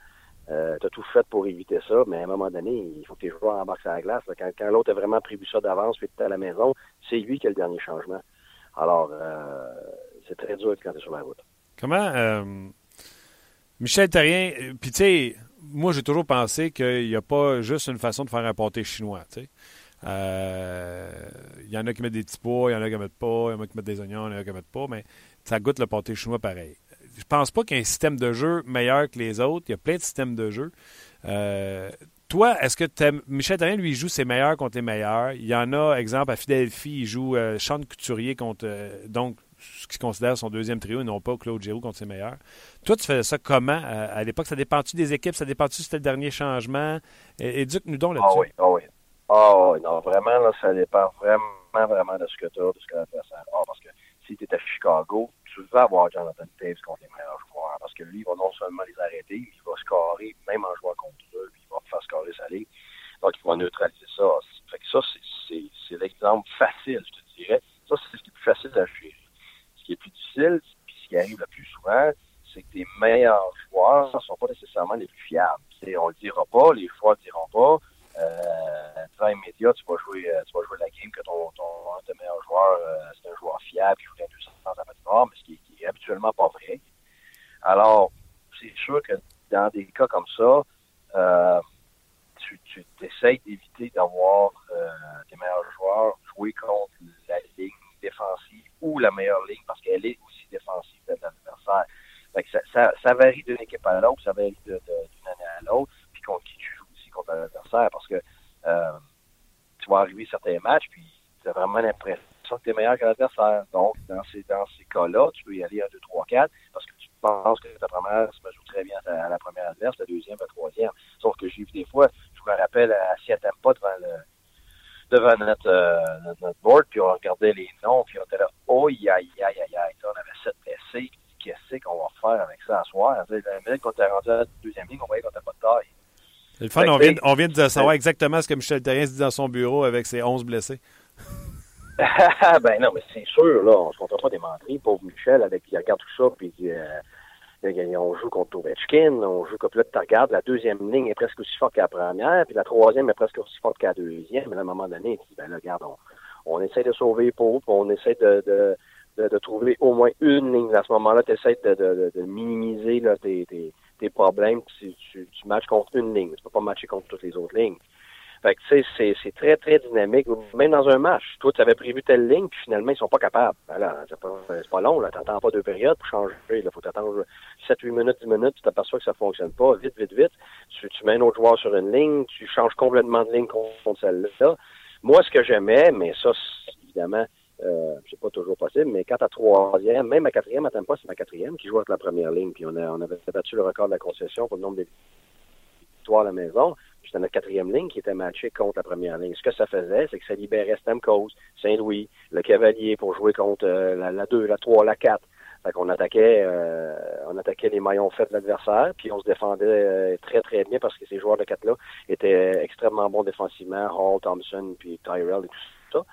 Euh, tu as tout fait pour éviter ça, mais à un moment donné, il faut que tes joueurs embarquent à la glace. Quand, quand l'autre a vraiment prévu ça d'avance, puis à la maison, c'est lui qui a le dernier changement. Alors, euh, c'est très dur quand tu es sur la route. Comment, euh, Michel Terrien, puis tu sais, moi j'ai toujours pensé qu'il n'y a pas juste une façon de faire un pâté chinois, tu sais. Il euh, y en a qui mettent des petits pois, il y en a qui mettent pas, il y en a qui mettent des oignons, il y en a qui mettent pas, mais ça goûte le pâté chinois pareil. Je pense pas qu'il y ait un système de jeu meilleur que les autres. Il y a plein de systèmes de jeu. Euh, toi, est-ce que Michel Therrien, lui, joue ses meilleurs contre les meilleurs? Il y en a, exemple, à Philadelphie, il joue euh, Sean Couturier contre, donc, ce qu'il considère son deuxième trio et non pas Claude Giroux contre ses meilleurs. Toi, tu faisais ça comment à l'époque? Ça dépend-tu des équipes? Ça dépend-tu si c'était le dernier changement? Éduque-nous donc là-dessus. Ah oui, ah oui. Oh, non, vraiment, là, ça dépend vraiment, vraiment de ce que tu as, de ce que l'adversaire a. Parce que si tu es à Chicago, tu vas avoir Jonathan Taves contre les meilleurs joueurs. Parce que lui, il va non seulement les arrêter, il va scorer, même en jouant contre eux, puis il va faire scorer sa ligue. Donc, il va neutraliser ça. Fait que ça, c'est l'exemple facile, je te dirais. Ça, c'est ce qui est plus facile à gérer. Ce qui est plus difficile, puis ce qui arrive le plus souvent, c'est que tes meilleurs joueurs ne sont pas nécessairement les plus fiables. on le dira pas, les joueurs ne le diront pas. Euh, dans immédiat, tu vas jouer, euh, tu vas jouer la game que ton, ton, ton meilleur joueur, euh, c'est un joueur fiable qui joue à 200 à patinoire, mais ce qui, qui est habituellement pas vrai. Alors, c'est sûr que dans des cas comme ça, euh, tu, tu essaies d'éviter d'avoir euh, tes meilleurs joueurs jouer contre la ligne défensive ou la meilleure ligne parce qu'elle est aussi défensive de l'adversaire. Ça, ça, ça, varie d'une équipe à l'autre, ça varie d'une année à l'autre, puis contre qui tu contre l'adversaire parce que euh, tu vas arriver certains matchs, puis tu as vraiment l'impression que tu es meilleur que l'adversaire. Donc, dans ces, dans ces cas-là, tu peux y aller à 2, 3, 4 parce que tu penses que ta première se joue très bien à la première adverse, la deuxième, la troisième. Sauf que j'ai vu des fois, je me rappelle à Seattle pas devant le notre, euh, notre, board, puis on regardait les noms, puis on était là, oh, aïe, aïe, aïe, aïe, on avait sept blessés, qu'est-ce qu'on va faire avec ça à soir? La minute qu'on était rendu à la deuxième ligne, on voyait qu'on n'avait pas de taille. Le fun, on vient, on vient, de savoir exactement ce que Michel Terrien dit dans son bureau avec ses 11 blessés. ben non, mais c'est sûr, là, on se comptera pas des menteries, pauvre Michel, avec qui regarde tout ça, puis euh, on joue contre Ovechkin, on joue comme là, tu regardes, la deuxième ligne est presque aussi forte que la première, puis la troisième est presque aussi forte que la deuxième, mais à un moment donné, tu dis, ben là, regarde, on, on essaie de sauver les pauvres, on essaie de, de, de, trouver au moins une ligne. À ce moment-là, tu essaies de, de, de, minimiser là, tes, tes, tes problèmes, tu, tu, tu matches contre une ligne, tu peux pas matcher contre toutes les autres lignes. Fait que, sais, c'est très, très dynamique. Même dans un match, toi, tu avais prévu telle ligne, puis finalement, ils sont pas capables. Ben là, c'est pas, pas long, là. T'attends pas deux périodes pour changer. Il faut t'attendre 7, 8 minutes, 10 minutes, tu t'aperçois que ça fonctionne pas. Vite, vite, vite. Tu, mets un autre joueur sur une ligne, tu changes complètement de ligne contre celle-là. Moi, ce que j'aimais, mais ça, évidemment, euh, c'est pas toujours possible, mais quand à troisième, même à quatrième, à pas, c'est ma quatrième qui joue avec la première ligne, puis on, a, on avait battu le record de la concession pour le nombre de victoires à la maison. C'était notre quatrième ligne qui était matchée contre la première ligne. Ce que ça faisait, c'est que ça libérait Stamkos, Saint-Louis, le Cavalier pour jouer contre euh, la, la 2, la 3, la 4. Fait qu'on attaquait, euh, on attaquait les maillons faits de l'adversaire, puis on se défendait euh, très très bien parce que ces joueurs de 4 là étaient extrêmement bons défensivement, Hall, Thompson, puis Tyrell et tout ça.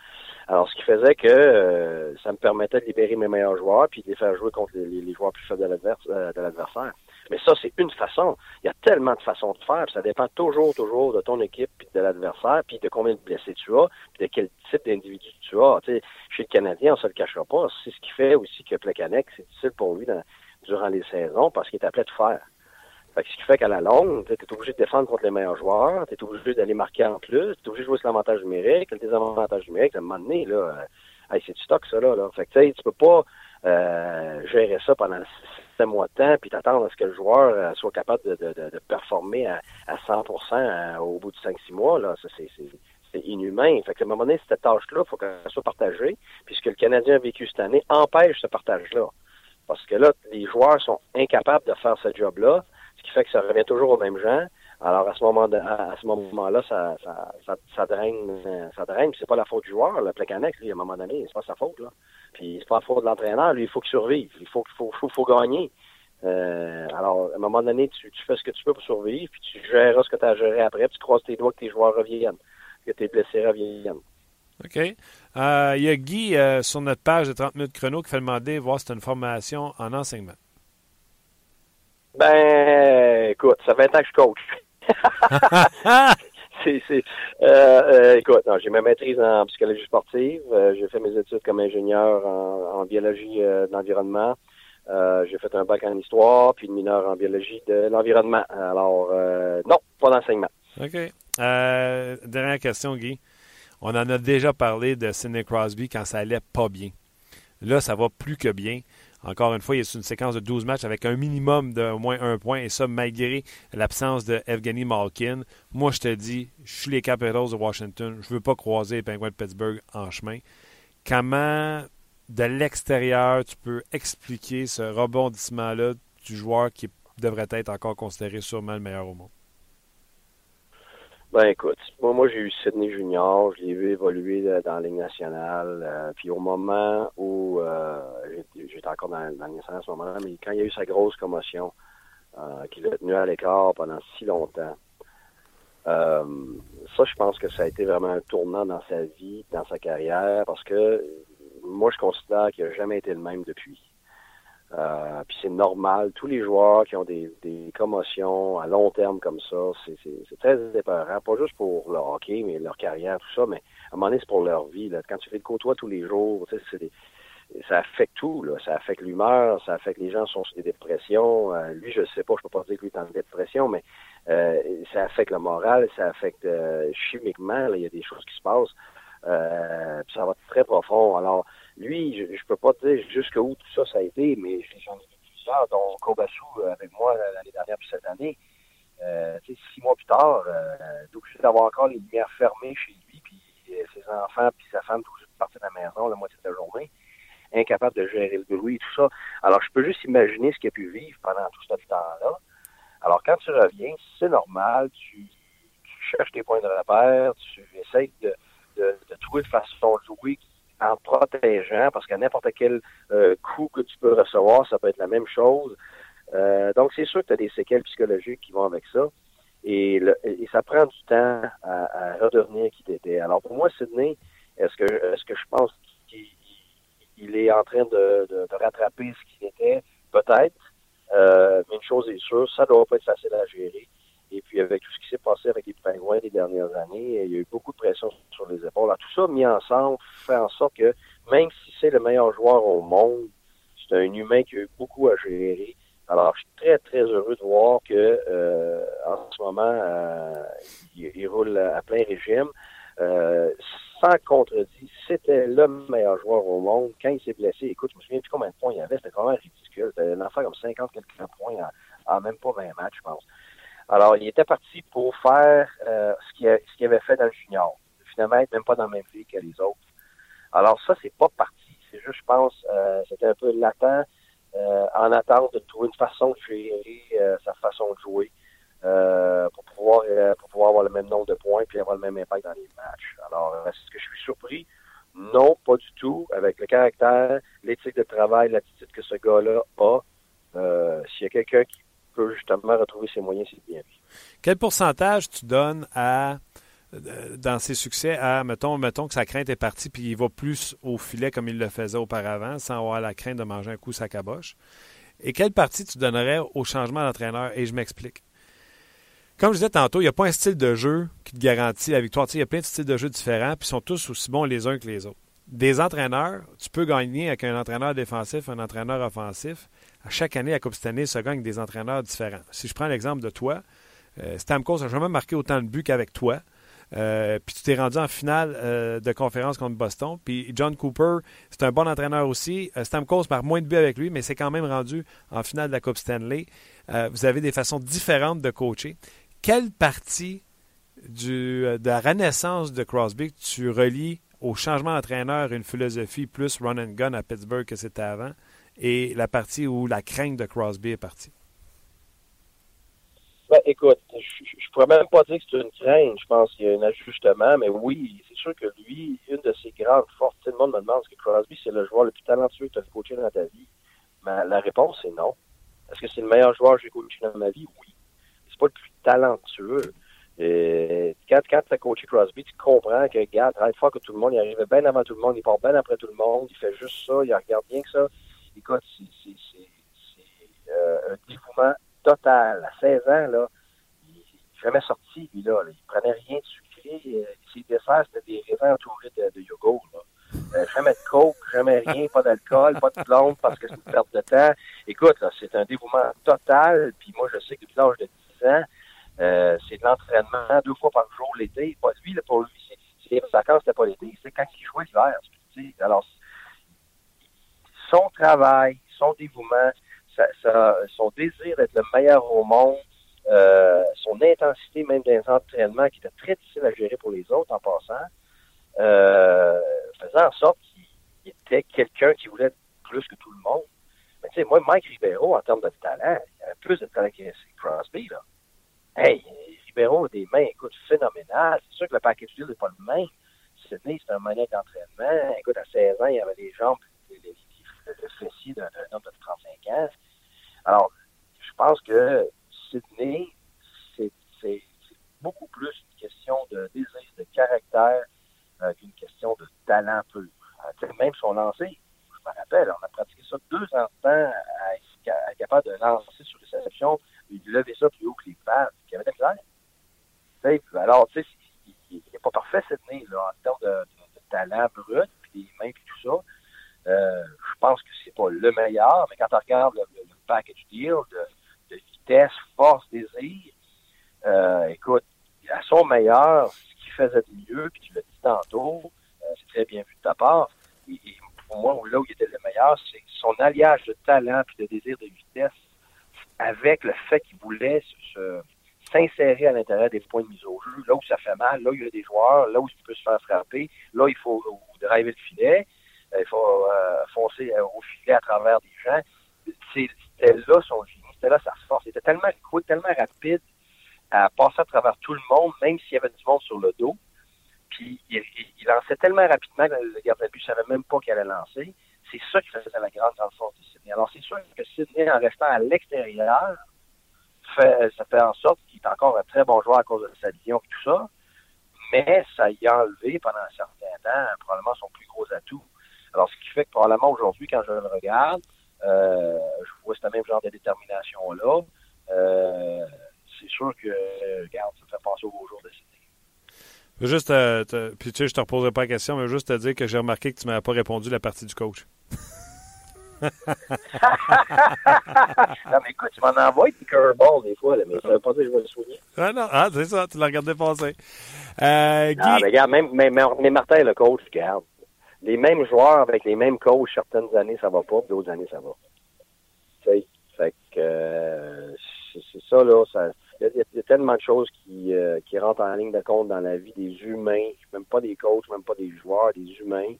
Alors, ce qui faisait que ça me permettait de libérer mes meilleurs joueurs puis de les faire jouer contre les, joueurs plus faibles de l'adversaire. Mais ça, c'est une façon. Il y a tellement de façons de faire. Ça dépend toujours, toujours de ton équipe, puis de l'adversaire, puis de combien de blessés tu as, puis de quel type d'individu tu as. chez le Canadien, on se le cachera pas. C'est ce qui fait aussi que Plekanec, c'est difficile pour lui durant les saisons parce qu'il est appelé de faire. Fait ce qui fait qu'à la longue, tu es obligé de défendre contre les meilleurs joueurs, tu es obligé d'aller marquer en plus, tu es obligé de jouer sur l'avantage numérique, le désavantage numérique, à un moment donné, là, euh, c'est du stock, ça, là. là. Fait que, tu peux pas euh, gérer ça pendant sept mois de temps, puis t'attendre à ce que le joueur euh, soit capable de, performer à, à 100% euh, au bout de 5-6 mois. Là, c'est, c'est inhumain. Fait que à un moment donné, cette tâche-là, il faut qu'elle soit partagée. Puis ce que le Canadien a vécu cette année empêche ce partage-là. Parce que là, les joueurs sont incapables de faire ce job-là, ce qui fait que ça revient toujours aux mêmes gens. Alors à ce moment à, ce moment-là, ça, ça, ça, ça draine, ça draine. C'est pas la faute du joueur, le Plekanec, lui, à un moment donné, c'est pas sa faute là. Puis c'est pas la faute de l'entraîneur, lui, il faut qu'il survive, il faut qu'il faut, faut, faut, gagner. Euh, alors à un moment donné, tu, tu, fais ce que tu peux pour survivre, puis tu géreras ce que tu as à gérer après, puis tu croises tes doigts que tes joueurs reviennent, que tes blessés reviennent. OK. Euh, il y a Guy euh, sur notre page de 30 minutes chrono qui fait demander voir si c'est une formation en enseignement. Ben, écoute, ça fait un temps que je coach. c'est, c'est, euh, euh, écoute, j'ai ma maîtrise en psychologie sportive. Euh, j'ai fait mes études comme ingénieur en, biologie d'environnement. j'ai fait un bac en histoire, puis une mineure en biologie de l'environnement. Alors, non, pas d'enseignement. OK. dernière question, Guy. On en a déjà parlé de Sidney Crosby quand ça allait pas bien. Là, ça va plus que bien. Encore une fois, il y a une séquence de 12 matchs avec un minimum d'au moins un point, et ça malgré l'absence de Evgeny Malkin. Moi, je te dis, je suis les Capitals de Washington. Je ne veux pas croiser les Penguins de Pittsburgh en chemin. Comment, de l'extérieur, tu peux expliquer ce rebondissement-là du joueur qui devrait être encore considéré sûrement le meilleur au monde? Ben écoute, moi, moi j'ai eu Sydney Junior, je l'ai vu évoluer euh, dans la Ligue nationale. Euh, puis au moment où euh, j'étais encore dans, dans la nationale à ce moment-là, mais quand il y a eu sa grosse commotion, euh, qui l'a tenu à l'écart pendant si longtemps, ça je pense que ça a été vraiment un tournant dans sa vie, dans sa carrière, parce que moi je considère qu'il n'a jamais été le même depuis. Euh, puis c'est normal. Tous les joueurs qui ont des, des commotions à long terme comme ça, c'est très épeurant. Pas juste pour leur hockey, mais leur carrière, tout ça, mais à un moment donné, c'est pour leur vie. Là. Quand tu fais le côtoie tous les jours, ça affecte tout. Là. Ça affecte l'humeur, ça affecte les gens sont sur des dépressions. Euh, lui, je sais pas, je peux pas dire que lui est en dépression, mais euh, ça affecte le moral, ça affecte chimiquement. Là, il y a des choses qui se passent. ça va être très profond. Alors, lui, je, je peux pas te dire jusqu'où tout ça, ça a été, mais j'en ai vu plusieurs, dont Kobasu euh, avec moi l'année dernière puis cette année. Euh, six mois plus tard, euh, obligé d'avoir encore les lumières fermées chez lui, puis euh, ses enfants puis sa femme tous partis de la maison la moitié de la journée, incapable de gérer le bruit et tout ça. Alors, je peux juste imaginer ce qu'il a pu vivre pendant tout ce temps-là. Alors, quand tu reviens, c'est normal, tu, tu, cherches tes points de repère, tu essaies de, de, trouver une façon de jouer en protégeant, parce qu'à n'importe quel euh, coup que tu peux recevoir, ça peut être la même chose. Euh, donc, c'est sûr que tu as des séquelles psychologiques qui vont avec ça. Et, ça prend du temps à, redevenir qui t'étais. Alors, pour moi, Sydney, est-ce que, est-ce que je pense qu'il est en train de, rattraper ce qu'il était? Peut-être. Euh, mais une chose est sûre, ça doit pas être facile à gérer. Et puis, avec tout ce qui s'est passé avec les pingouins les dernières années, il y a eu beaucoup de pression sur les épaules. Alors, tout ça mis ensemble fait en sorte que, même si c'est le meilleur joueur au monde, c'est un humain qui a eu beaucoup à gérer. Alors, je suis très, très heureux de voir que euh, en ce moment, euh, il, roule à plein régime. Euh, sans contredit, c'était le meilleur joueur au monde. Quand il s'est blessé, écoute, je me souviens plus combien de points il avait, c'était quand même ridicule. C'était un affaire comme 50 quelques points en, même pas 20 matchs, je pense. Alors, il était parti pour faire ce qu'il avait fait dans le junior. Finalement, même pas dans le même pays que les autres. Alors, ça, c'est pas parti. C'est juste, je pense, c'était un peu latent euh, en attente de trouver une façon de gérer euh, sa façon de jouer euh, pour pouvoir pour pouvoir avoir le même nombre de points puis avoir le même impact dans les matchs. Alors, est-ce que je suis surpris? Non, pas du tout. Avec le caractère, l'éthique de travail, l'attitude que ce gars-là a, s'il y a quelqu'un qui peut justement retrouver ses moyens, bien Quel pourcentage tu donnes à dans ses succès à, mettons, mettons que sa crainte est partie puis il va plus au filet comme il le faisait auparavant sans avoir la crainte de manger un coup sa caboche. Et quelle partie tu donnerais au changement d'entraîneur? Et je m'explique. Comme je disais tantôt, il n'y a pas un style de jeu qui te garantit la victoire. il y a plein de styles de jeu différents, puis ils sont tous aussi bons les uns que les autres. Des entraîneurs, tu peux gagner avec un entraîneur défensif, un entraîneur offensif. À chaque année, à Coupe Stanley, se gagne des entraîneurs différents. Si je prends l'exemple de toi, euh, Stamkos n'a jamais marqué autant de buts qu'avec toi. Euh, puis tu t'es rendu en finale euh, de conférence contre Boston. Puis John Cooper, c'est un bon entraîneur aussi. Euh, Stamkos par moins de buts avec lui, mais c'est quand même rendu en finale de la Coupe Stanley. vous avez des façons différentes de coacher. Quelle partie de la renaissance de Crosby tu relis au changement d'entraîneur, une philosophie plus run and gun à Pittsburgh que c'était avant, et la partie où la crainte de Crosby est partie? Ben, écoute, je, je pourrais même pas dire que c'est une crainte. Je pense qu'il y a un ajustement, mais oui, c'est sûr que lui, une de ses grandes forces, tout le monde me demande est-ce que Crosby, c'est le joueur le plus talentueux que tu as coaché dans ta vie. Mais la réponse est non. Est-ce que c'est le meilleur joueur que j'ai coaché dans ma vie? Oui. C'est pas le plus talentueux. Et quand, quand tu as coaché Crosby, tu comprends que, regarde, très fort que tout le monde, il arrivait bien avant tout le monde, il part bien après tout le monde, il fait juste ça, il regarde bien que ça. Écoute, c'est euh, un dévouement total. À 16 ans, là, il n'est jamais sorti, lui, là. Il prenait rien de sucré. Euh, ses desserts, c'était des raisins entourés de, de yogourt, là. Euh, jamais de coke, jamais rien, pas d'alcool, pas de plomb parce que c'est une perte de temps. Écoute, c'est un dévouement total. Puis moi, je sais que depuis l'âge de 10 ans, euh, c'est de l'entraînement deux fois par jour l'été. Pas lui, là, pour lui, c'est, vacances, c'était pas l'été, c'est quand il jouait l'hiver. Alors, son travail, son dévouement, son désir d'être le meilleur au monde, euh, son intensité même dans les entraînements qui était très difficile à gérer pour les autres en passant, euh, faisant en sorte qu'il était quelqu'un qui voulait plus que tout le monde. Mais tu sais, moi, Mike Ribeiro, en termes de talent, il avait plus de talent que Crosby, là. Hey, Ribeiro a des mains, écoute, phénoménales. C'est sûr que le package deal n'est pas le même. Sydney, c'est un manière d'entraînement. Écoute, à 16 ans, il avait des jambes, le fessier d'un homme de 35 ans. Alors, je pense que Sydney, c'est beaucoup plus une question de désir, de caractère euh, qu'une question de talent pur. Euh, même son lancer, je me rappelle, on a pratiqué ça deux ans de temps à être capable de lancer sur les réceptions, de lever ça plus haut que les pads, qui avait des Alors, tu sais, il n'est pas parfait, Sydney, là, en termes de, talent brut, puis des mains, puis tout ça. Euh, je pense que c'est pas le meilleur, mais quand on regarde le, package deal de, vitesse, force, désir, euh, écoute, à son meilleur, ce qu'il faisait de mieux, puis tu l'as dit tantôt, euh, c'est très bien vu de ta part. Et, pour moi, là où il était le meilleur, c'est son alliage de talent puis de désir de vitesse avec le fait qu'il voulait se, s'insérer à l'intérieur des points de mise au jeu, là où ça fait mal, là où il y a des joueurs, là où il peut se faire frapper, là il faut driver le filet. Il faut euh, foncer euh, au filet à travers des gens. C'était là son génie, c'était là sa force. Il était tellement quick, tellement rapide à passer à travers tout le monde, même s'il y avait du monde sur le dos, Puis il, lançait tellement rapidement que le gardien de but ne savait même pas qu'il allait lancer. C'est ça qui faisait la grande force de Sidney. Alors c'est sûr que Sidney, en restant à l'extérieur, fait, ça fait en sorte qu'il est encore un très bon joueur à cause de sa vision et tout ça. Mais ça y a enlevé pendant un certain temps probablement son plus gros atout. Alors, ce qui fait que probablement aujourd'hui, quand je le regarde, euh, je vois ce même genre de détermination-là. Euh, c'est sûr que, regarde, ça fait penser au beau jour de Sydney. Juste, euh, puis tu sais, je te reposerai pas la question, mais juste te dire que j'ai remarqué que tu m'avais pas répondu la partie du coach. non, mais écoute, tu m'en envoies des curveballs des fois, là, mais ça veut pas dire que je vais le souvenir. Ah non, ah, c'est ça, tu l'as regardé passer. Euh, Ah, mais regarde, même, même, mais Martin, le coach, regarde. Les mêmes joueurs avec les mêmes coachs, certaines années, ça va pas, d'autres années, ça va. Fait que euh, c'est ça, là, ça il y, a tellement de choses qui, euh, qui rentrent en ligne de compte dans la vie des humains, même pas des coachs, même pas des joueurs, des humains,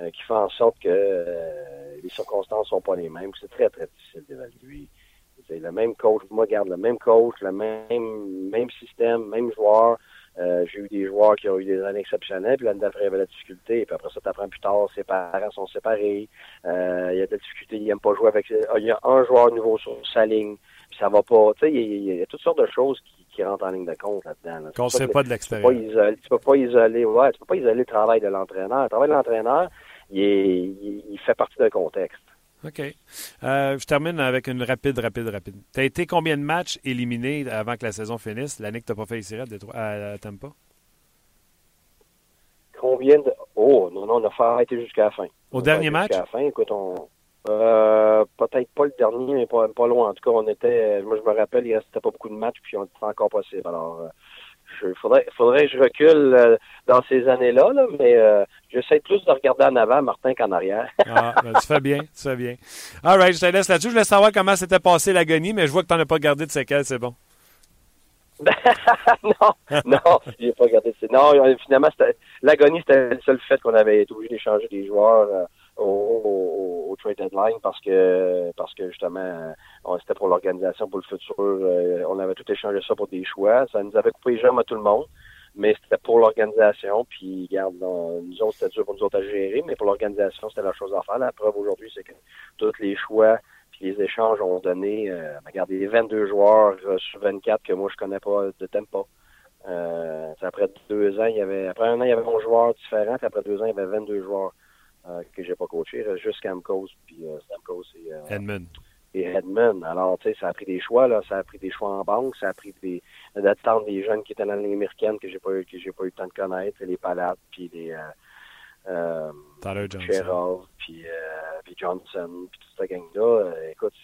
euh, qui font en sorte que euh, les circonstances sont pas les mêmes. C'est très, très difficile d'évaluer. Le même coach, moi, garde le même coach, le même, même système, même joueur. J'ai eu des joueurs qui ont eu des années exceptionnelles, puis l'année d'après, il y avait la difficulté, puis après ça, tu apprends plus tard, ses parents sont séparés, il y a de la difficulté, il n'aime pas jouer avec... Il y a un joueur nouveau sur sa ligne, ça va pas. Tu sais, il y, a toutes sortes de choses qui, qui rentrent en ligne de compte là-dedans. Qu'on ne sait pas de l'extérieur. Tu peux pas isoler, ouais, tu peux pas isoler le travail de l'entraîneur. Le travail de l'entraîneur, il, il, fait partie d'un contexte. OK. Euh, je termine avec une rapide, rapide, rapide. Tu as été combien de matchs éliminés avant que la saison finisse, l'année que tu n'as pas fait ici à, à Tampa? Combien de. Oh, non, non, on a fait arrêter jusqu'à la fin. Au dernier match? Jusqu'à la fin. Écoute, on. Euh, peut-être pas le dernier, mais pas, pas, loin. En tout cas, on était, moi je me rappelle, il restait pas beaucoup de matchs, puis on était encore possible. Alors, il euh, faudrait, faudrait que je recule euh, dans ces années-là, là, mais j'essaie plus de regarder en avant, Martin, qu'en arrière. ah, ben, tu fais bien, tu fais bien. All right, je te laisse là-dessus. Je voulais savoir comment s'était passé l'agonie, mais je vois que tu n'en as pas gardé de séquelles, c'est bon. non, non, j'ai pas gardé de Non, finalement, l'agonie, c'était le seul fait qu'on avait été obligé d'échanger des joueurs au, au, trade deadline parce que parce que justement c'était pour l'organisation pour le futur euh, on avait tout échangé ça pour des choix. Ça nous avait coupé les jambes à tout le monde mais c'était pour l'organisation. Puis garde nous autres c'était dur pour nous autres à gérer mais pour l'organisation c'était la chose à faire. La preuve aujourd'hui c'est que tous les choix puis les échanges ont donné euh, regardez les 22 joueurs euh, sur 24 que moi je connais pas de tempo euh, après deux ans, il y avait après un an, il y avait 11 joueurs différents, puis après deux ans, il y avait 22 joueurs euh, que j'ai pas coaché, juste Camcos puis euh, Stamkos et euh, Edmund. Et Edmund. Alors, tu sais, ça a pris des choix, là, ça a pris des choix en banque, ça a pris des d'attendre des jeunes qui étaient dans la ligne américaine que j'ai pas eu que j'ai pas eu le temps de connaître, les Palates, puis les euh, euh, Johnson. puis, euh, puis Johnson, puis toute cette gang-là. écoute,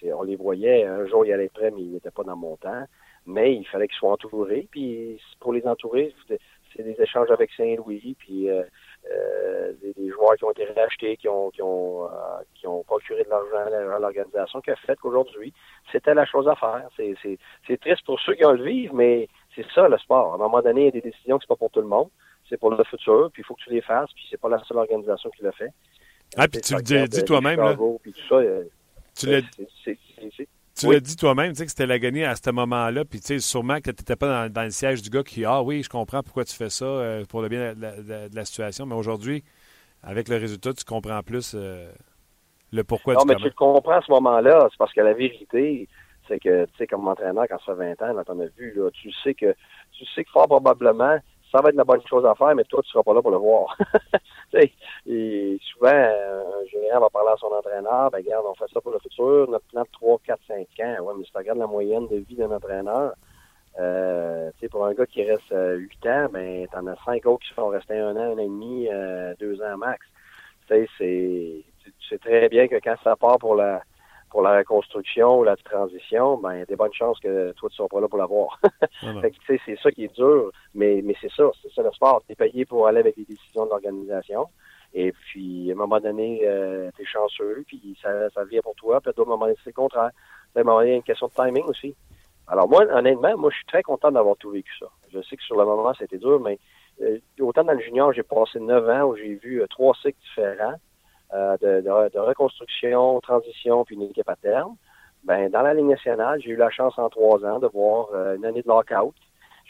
c'est, on les voyait. Un jour, il allait prêt, mais il n'était pas dans mon temps. Mais il fallait qu'ils soient entourés. Puis pour les entourer, c'est des échanges avec Saint-Louis. Puis euh, des, joueurs qui ont été rachetés, qui ont qui ont euh, qui ont procuré de l'argent à l'organisation, qui a fait qu'aujourd'hui, c'était la chose à faire. C'est, c'est, c'est triste pour ceux qui ont le vivre, mais c'est ça le sport. À un moment donné, il y a des décisions qui sont pas pour tout le monde. C'est pour le futur, puis il faut que tu les fasses, puis c'est pas la seule organisation qui le fait. Ah, puis tu le dis, toi-même, là. Euh, tu l'as tu l'as dit toi-même, tu sais, que c'était l'agonie à ce moment-là, puis tu sais, sûrement que tu n'étais pas dans, le siège du gars qui, ah oui, je comprends pourquoi tu fais ça euh, pour le bien de, la, situation, mais aujourd'hui, avec le résultat, tu comprends plus euh, le pourquoi non, mais tu le comprends à ce moment-là, c'est parce que la vérité, c'est que, tu sais, comme entraîneur, quand ça fait 20 ans, là, t'en as vu, là, tu sais que, tu sais que fort probablement, ça va être la bonne chose à faire, mais toi, tu seras pas là pour le voir. et souvent, un général va parler à son entraîneur, ben regarde, on fait ça pour le futur, notre plan de 3, 4, 5 ans. Ouais, mais si tu regardes la moyenne de vie d'un entraîneur, euh, pour un gars qui reste 8 euh, ans, ben t'en as 5 autres qui sont restés un an, un an et demi, euh, deux ans max. Tu sais, c'est très bien que quand ça part pour la pour la reconstruction ou la transition, ben, il y a des bonnes chances que toi, tu seras pas là pour l'avoir. c'est ça qui est dur, mais, mais c'est ça, c'est ça le sport. Tu es payé pour aller avec les décisions de l'organisation. Et puis, à un moment donné, euh, tu es chanceux, puis ça, ça vient pour toi. Puis à d'autres moments c'est le contraire. À un moment donné, il y a une question de timing aussi. Alors moi, honnêtement, moi, je suis très content d'avoir tout vécu ça. Je sais que sur le moment, c'était dur, mais euh, autant dans le junior, j'ai passé neuf ans où j'ai vu euh, trois cycles différents. Euh, de, de, reconstruction, transition, puis une équipe à terme. Ben, dans la Ligue nationale, j'ai eu la chance en trois ans de voir euh, une année de lockout.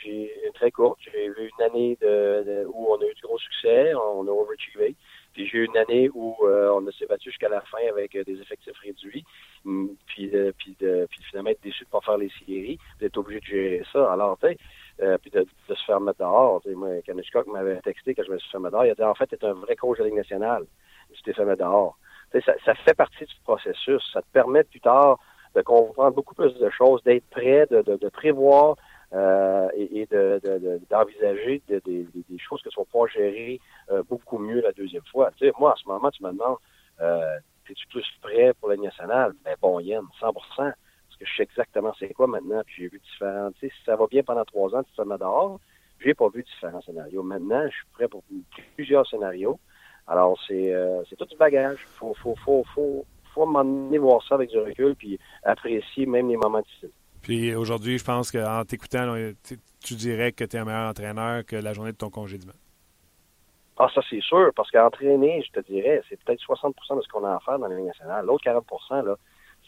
J'ai très courte. J'ai eu une année de, où on a eu du gros succès, on a overachievé. Puis j'ai eu une année où euh, on s'est battu jusqu'à la fin avec euh, des effectifs réduits. Mm, puis, puis, de, puis finalement être déçu de pas faire les séries, d'être obligé de gérer ça. Alors, tu euh, puis de, de, se faire mettre dehors. T'sais, moi, Kanishkok m'avait texté que je me suis fait mettre dehors. Il a dit, en fait, tu un vrai coach de la Ligue nationale. Mettre dehors. Ça, ça, fait partie du processus. Ça te permet plus tard de comprendre beaucoup plus de choses, d'être prêt, de, prévoir et, d'envisager de, des choses que tu vas pouvoir gérer euh, beaucoup mieux la deuxième fois. Moi, en ce moment, tu me demandes, euh, es-tu plus prêt pour la nationale? Ben bon, Yann, 100% parce que je sais exactement c'est quoi maintenant, puis j'ai vu différents... Si ça va bien pendant trois ans, tu te dehors, j'ai pas vu différents scénarios. Maintenant, je suis prêt pour plusieurs scénarios. Alors, c'est euh, tout du bagage. Faut, faut, faut, faut, faut m'emmener voir ça avec du recul, puis apprécier même les moments difficiles. Puis aujourd'hui, je pense qu'en t'écoutant, tu dirais que tu es un meilleur entraîneur que la journée de ton congédiement. Ah, ça, c'est sûr, parce qu'entraîner, je te dirais, c'est peut-être 60% de ce qu'on a à faire dans la Ligue nationale. L'autre 40% là,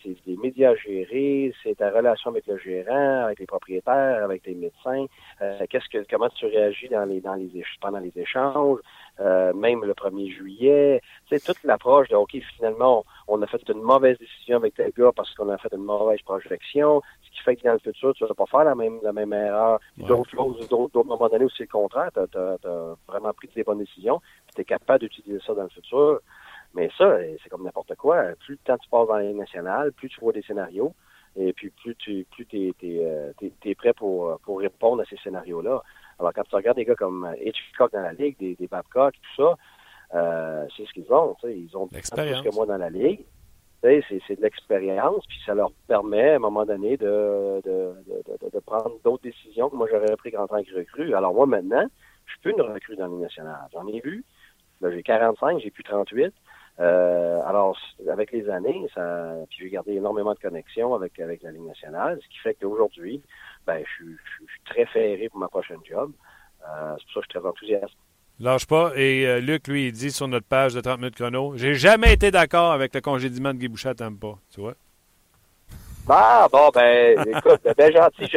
c'est des médias gérés, c'est ta relation avec le gérant, avec les propriétaires, avec tes médecins. Euh, qu'est-ce que, comment tu réagis dans les, dans les, pendant les échanges, euh, même le 1er juillet? C'est toute l'approche de, OK, finalement, on, a fait une mauvaise décision avec tel gars parce qu'on a fait une mauvaise projection, ce qui fait que dans le futur, tu ne vas pas faire la même, la même erreur. D'autres choses, d'autres moments donnés où c'est le contraire, tu as, vraiment pris des bonnes décisions, puis tu es capable d'utiliser ça dans le futur. Mais ça, c'est comme n'importe quoi. Plus le temps tu passes dans les nationales, plus tu vois des scénarios, et puis plus tu plus es, euh, prêt pour, pour répondre à ces scénarios-là. Alors, quand tu regardes des gars comme Hitchcock dans la Ligue, des, des Babcock, tout ça, euh, c'est ce qu'ils ont. Ils ont plus que moi dans la Ligue. C'est, c'est de l'expérience, puis ça leur permet, à un moment donné, de, de, de, de prendre d'autres décisions que moi, j'aurais pris en tant que recrue. Alors, moi, maintenant, je suis plus une recrue dans le national. J'en ai vu. Là, j'ai 45, j'ai plus 38. Euh, alors, avec les années, ça, j'ai gardé énormément de connexions avec, avec la Ligue nationale, ce qui fait qu'aujourd'hui, ben, je, je, suis très ferré pour ma prochaine job. Euh, c'est pour ça que je suis très enthousiaste. Lâche pas. Et euh, Luc, lui, il dit sur notre page de 30 minutes chrono J'ai jamais été d'accord avec le congédiement de Guy Boucher à pas. Tu vois? Ah, bon, ben, écoute, ben, ben gentil,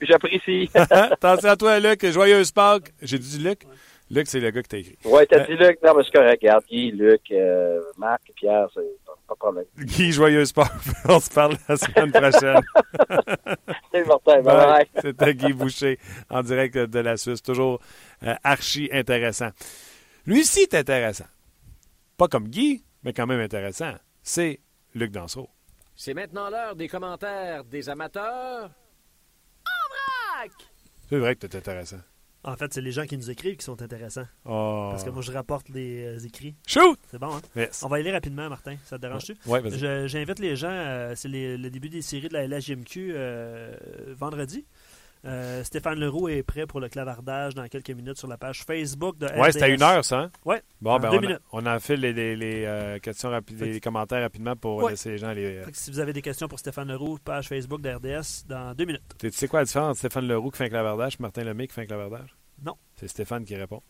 j'apprécie. Attention à toi, Luc. Joyeuse Pâques. J'ai dit Luc? Luc, c'est le gars que t'as écrit. Oui, t'as dit Luc. Non, mais c'est correct. Regarde, Guy, Luc, euh, Marc, Pierre, c'est pas de problème. Guy, joyeuse Pâques. On se parle la semaine prochaine. c'est Martin. Bye. C'était Guy Boucher en direct de la Suisse. Toujours euh, archi intéressant. Lui aussi est intéressant. Pas comme Guy, mais quand même intéressant. C'est Luc Dansereau. C'est maintenant l'heure des commentaires des amateurs. En vrac! C'est vrai que t'es intéressant. En fait, c'est les gens qui nous écrivent qui sont intéressants. Oh. Parce que moi, je rapporte les euh, écrits. Shoot! C'est bon, hein? Yes. On va y aller rapidement, Martin. Ça te dérange-tu? Oui, vas-y. J'invite les gens, euh, c'est le début des séries de la LHJMQ euh, vendredi. Euh, Stéphane Leroux est prêt pour le clavardage dans quelques minutes sur la page Facebook de Ouais, c'était une heure, ça. Hein? Oui. Bon, ben, on, a, on a fait les, les, euh, questions rapides, les commentaires rapidement pour laisser les gens les. Euh, si vous avez des questions pour Stéphane Leroux, page Facebook de RDS, dans deux minutes. Tu sais quoi la différence entre Stéphane Leroux qui fait un clavardage et Martin Lemay qui fait un clavardage? Non. C'est Stéphane qui répond.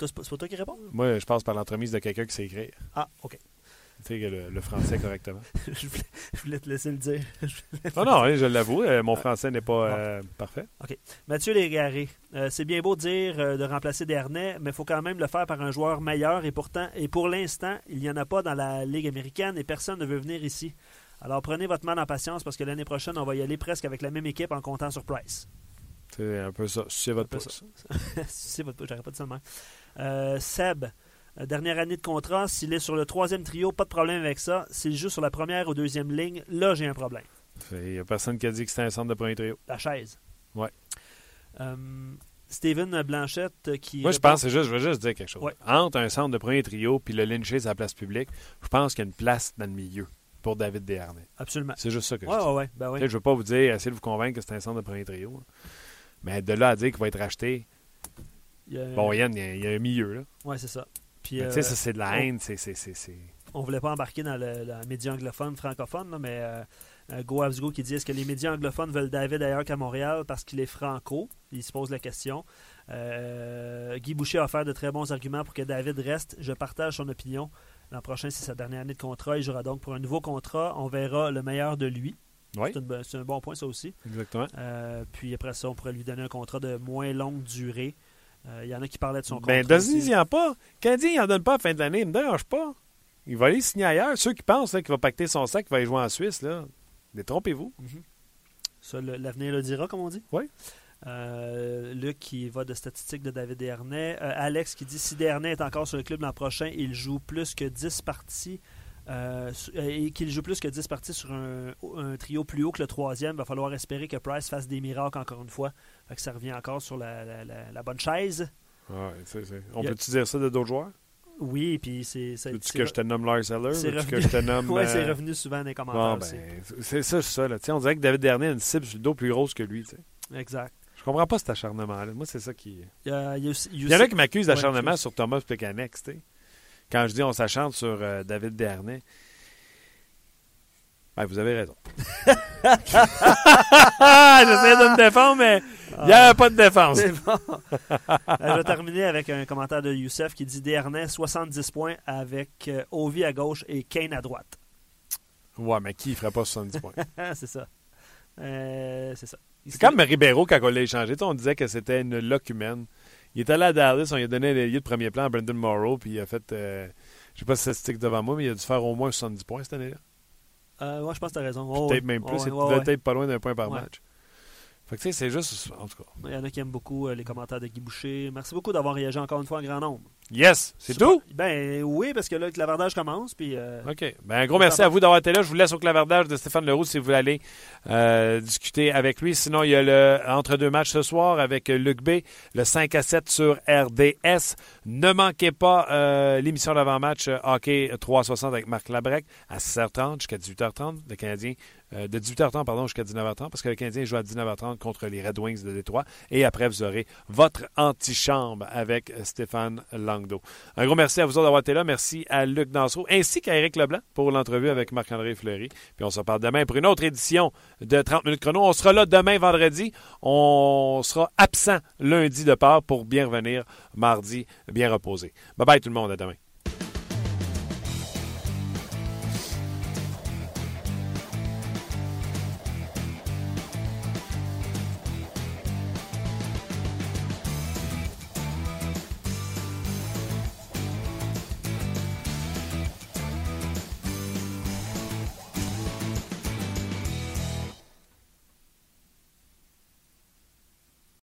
C'est pas toi qui réponds? Moi, je passe par l'entremise de quelqu'un qui sait écrire. Ah, OK. Tu sais, le, français correctement. je, voulais, te laisser le dire. non, non, je l'avoue, euh, mon français n'est pas euh, parfait. OK. Mathieu Légaré, euh, c'est bien beau de dire de remplacer Dernay, mais il faut quand même le faire par un joueur meilleur et pourtant, et pour l'instant, il n'y en a pas dans la Ligue américaine et personne ne veut venir ici. Alors prenez votre mal en patience parce que l'année prochaine, on va y aller presque avec la même équipe en comptant sur Price. C'est un peu ça. C'est votre pouce. C'est votre pouce, j'aurais pas de ça de Seb, dernière année de contrat, s'il est sur le troisième trio, pas de problème avec ça. S'il joue sur la première ou deuxième ligne, là, j'ai un problème. Il n'y a personne qui a dit que c'était un centre de premier trio. La chaise. Ouais. Euh, Steven Blanchette qui. Moi, je pense, juste, je veux juste dire quelque chose. Entre un centre de premier trio puis le lyncher à la place publique, je pense qu'il y a une place dans le milieu pour David Desharnais. Absolument. C'est juste ça que je dis. Ouais, ben ouais. Je ne veux pas vous dire, essayer de vous convaincre que c'est un centre de premier trio. Mais de là à dire qu'il va être racheté, bon, Yann, il y, a, un milieu. là. Oui, c'est ça. Sais, ça, c'est de la haine. C'est, On voulait pas embarquer dans le, média anglophone, francophone, mais euh, euh Go qui dit est-ce que les médias anglophones veulent David ailleurs qu'à Montréal parce qu'il est franco? Il se pose la question. Euh, Guy Boucher a offert de très bons arguments pour que David reste. Je partage son opinion. L'an prochain, c'est sa dernière année de contrat. Il jouera donc pour un nouveau contrat. On verra le meilleur de lui. Oui. C'est un bon point, ça aussi. Exactement. Euh, puis après ça, on pourrait lui donner un contrat de moins longue durée. Euh, Il y en a qui parlaient de son Ben, contrat. aussi. donnez-y en pas. Canadien, il n'en donne pas à la fin de l'année. Il ne me dérange pas. Il va aller signer ailleurs. Ceux qui pensent qu'il va pacter son sac, qu'il va aller jouer en Suisse, là, détrompez-vous. Ça, le- l'avenir le dira, comme on dit. Oui. Euh, Luc qui va de statistiques de David Dernay. Euh, Alex qui dit si Dernay est encore sur le club l'an prochain, il joue plus que 10 parties. euh, et qu'il joue plus que 10 parties sur un, un trio plus haut que le troisième, il va falloir espérer que Price fasse des miracles encore une fois. Fait que ça revient encore sur la, la- la- la bonne chaise. Ouais, c'est- c'est- On Il y a- peut-tu dire ça de d'autres joueurs? Oui, puis c'est. Veux-tu que je te nomme Lars Eller? Veux-tu que revenu- je te nomme... Euh, c'est revenu souvent dans les commentaires Bon, ben, c'est ça, c'est ça. Là. On dirait que David Dernier a une cible sur le dos plus grosse que lui. tu sais. Exact. Je comprends pas cet acharnement-là. Moi, c'est ça qui... Il y, il en a qui m'accusent d'acharnement sur Thomas sais. Quand je dis on s'acharne sur euh, David Dernay. Ben, vous avez raison. J'essaie de me défendre, mais il n'y avait pas de défense. C'est bon. Euh, je vais terminer avec un commentaire de Youssef qui dit Dernay 70 points avec euh, Ovi à gauche et Kane à droite. Ouais, mais qui ne ferait pas 70 points? c'est ça. Euh, c'est ça. C'est comme Ribeiro quand on l'a échangé. On disait que c'était une loque humaine. Il est allé à Dallas, on lui a donné l'ailier de premier plan à Brendan Morrow, puis il a fait, euh, je sais pas si ça stick devant moi, mais il a dû faire au moins 70 points cette année-là. Euh, ouais, je pense que tu as raison. Oh, Peut-être même plus. Ouais, il ouais, devait ouais. être pas loin d'un point par match. Fait que tu sais, c'est juste, en tout cas. Il y en a qui aiment beaucoup euh, les commentaires de Guy Boucher. Merci beaucoup d'avoir réagi encore une fois en grand nombre. Yes, c'est tout? Ben oui, parce que là, le clavardage commence. Puis, euh, OK. Ben, un gros merci à vous d'avoir été là. Je vous laisse au clavardage de Stéphane Leroux si vous voulez aller euh, discuter avec lui. Sinon, il y a le entre-deux matchs ce soir avec Luc B, le 5 à 7 sur RDS. Ne manquez pas euh, l'émission d'avant-match Hockey 360 avec Marc Labrec à 6h30 jusqu'à 18h30. Le Canadien, euh, de 18h30 pardon, jusqu'à 19h30 parce que le Canadien joue à 19h30 contre les Red Wings de Détroit. Et après, vous aurez votre antichambre avec euh, Stéphane Langdo. Un gros merci à vous autres d'avoir été là. Merci à Luc Dansereau ainsi qu'à Éric Leblanc pour l'entrevue avec Marc-André Fleury. Puis on se reparle demain pour une autre édition de 30 minutes chrono. On sera là demain vendredi. On sera absent lundi de part pour bien revenir mardi bien reposé. Bye bye tout le monde. À demain.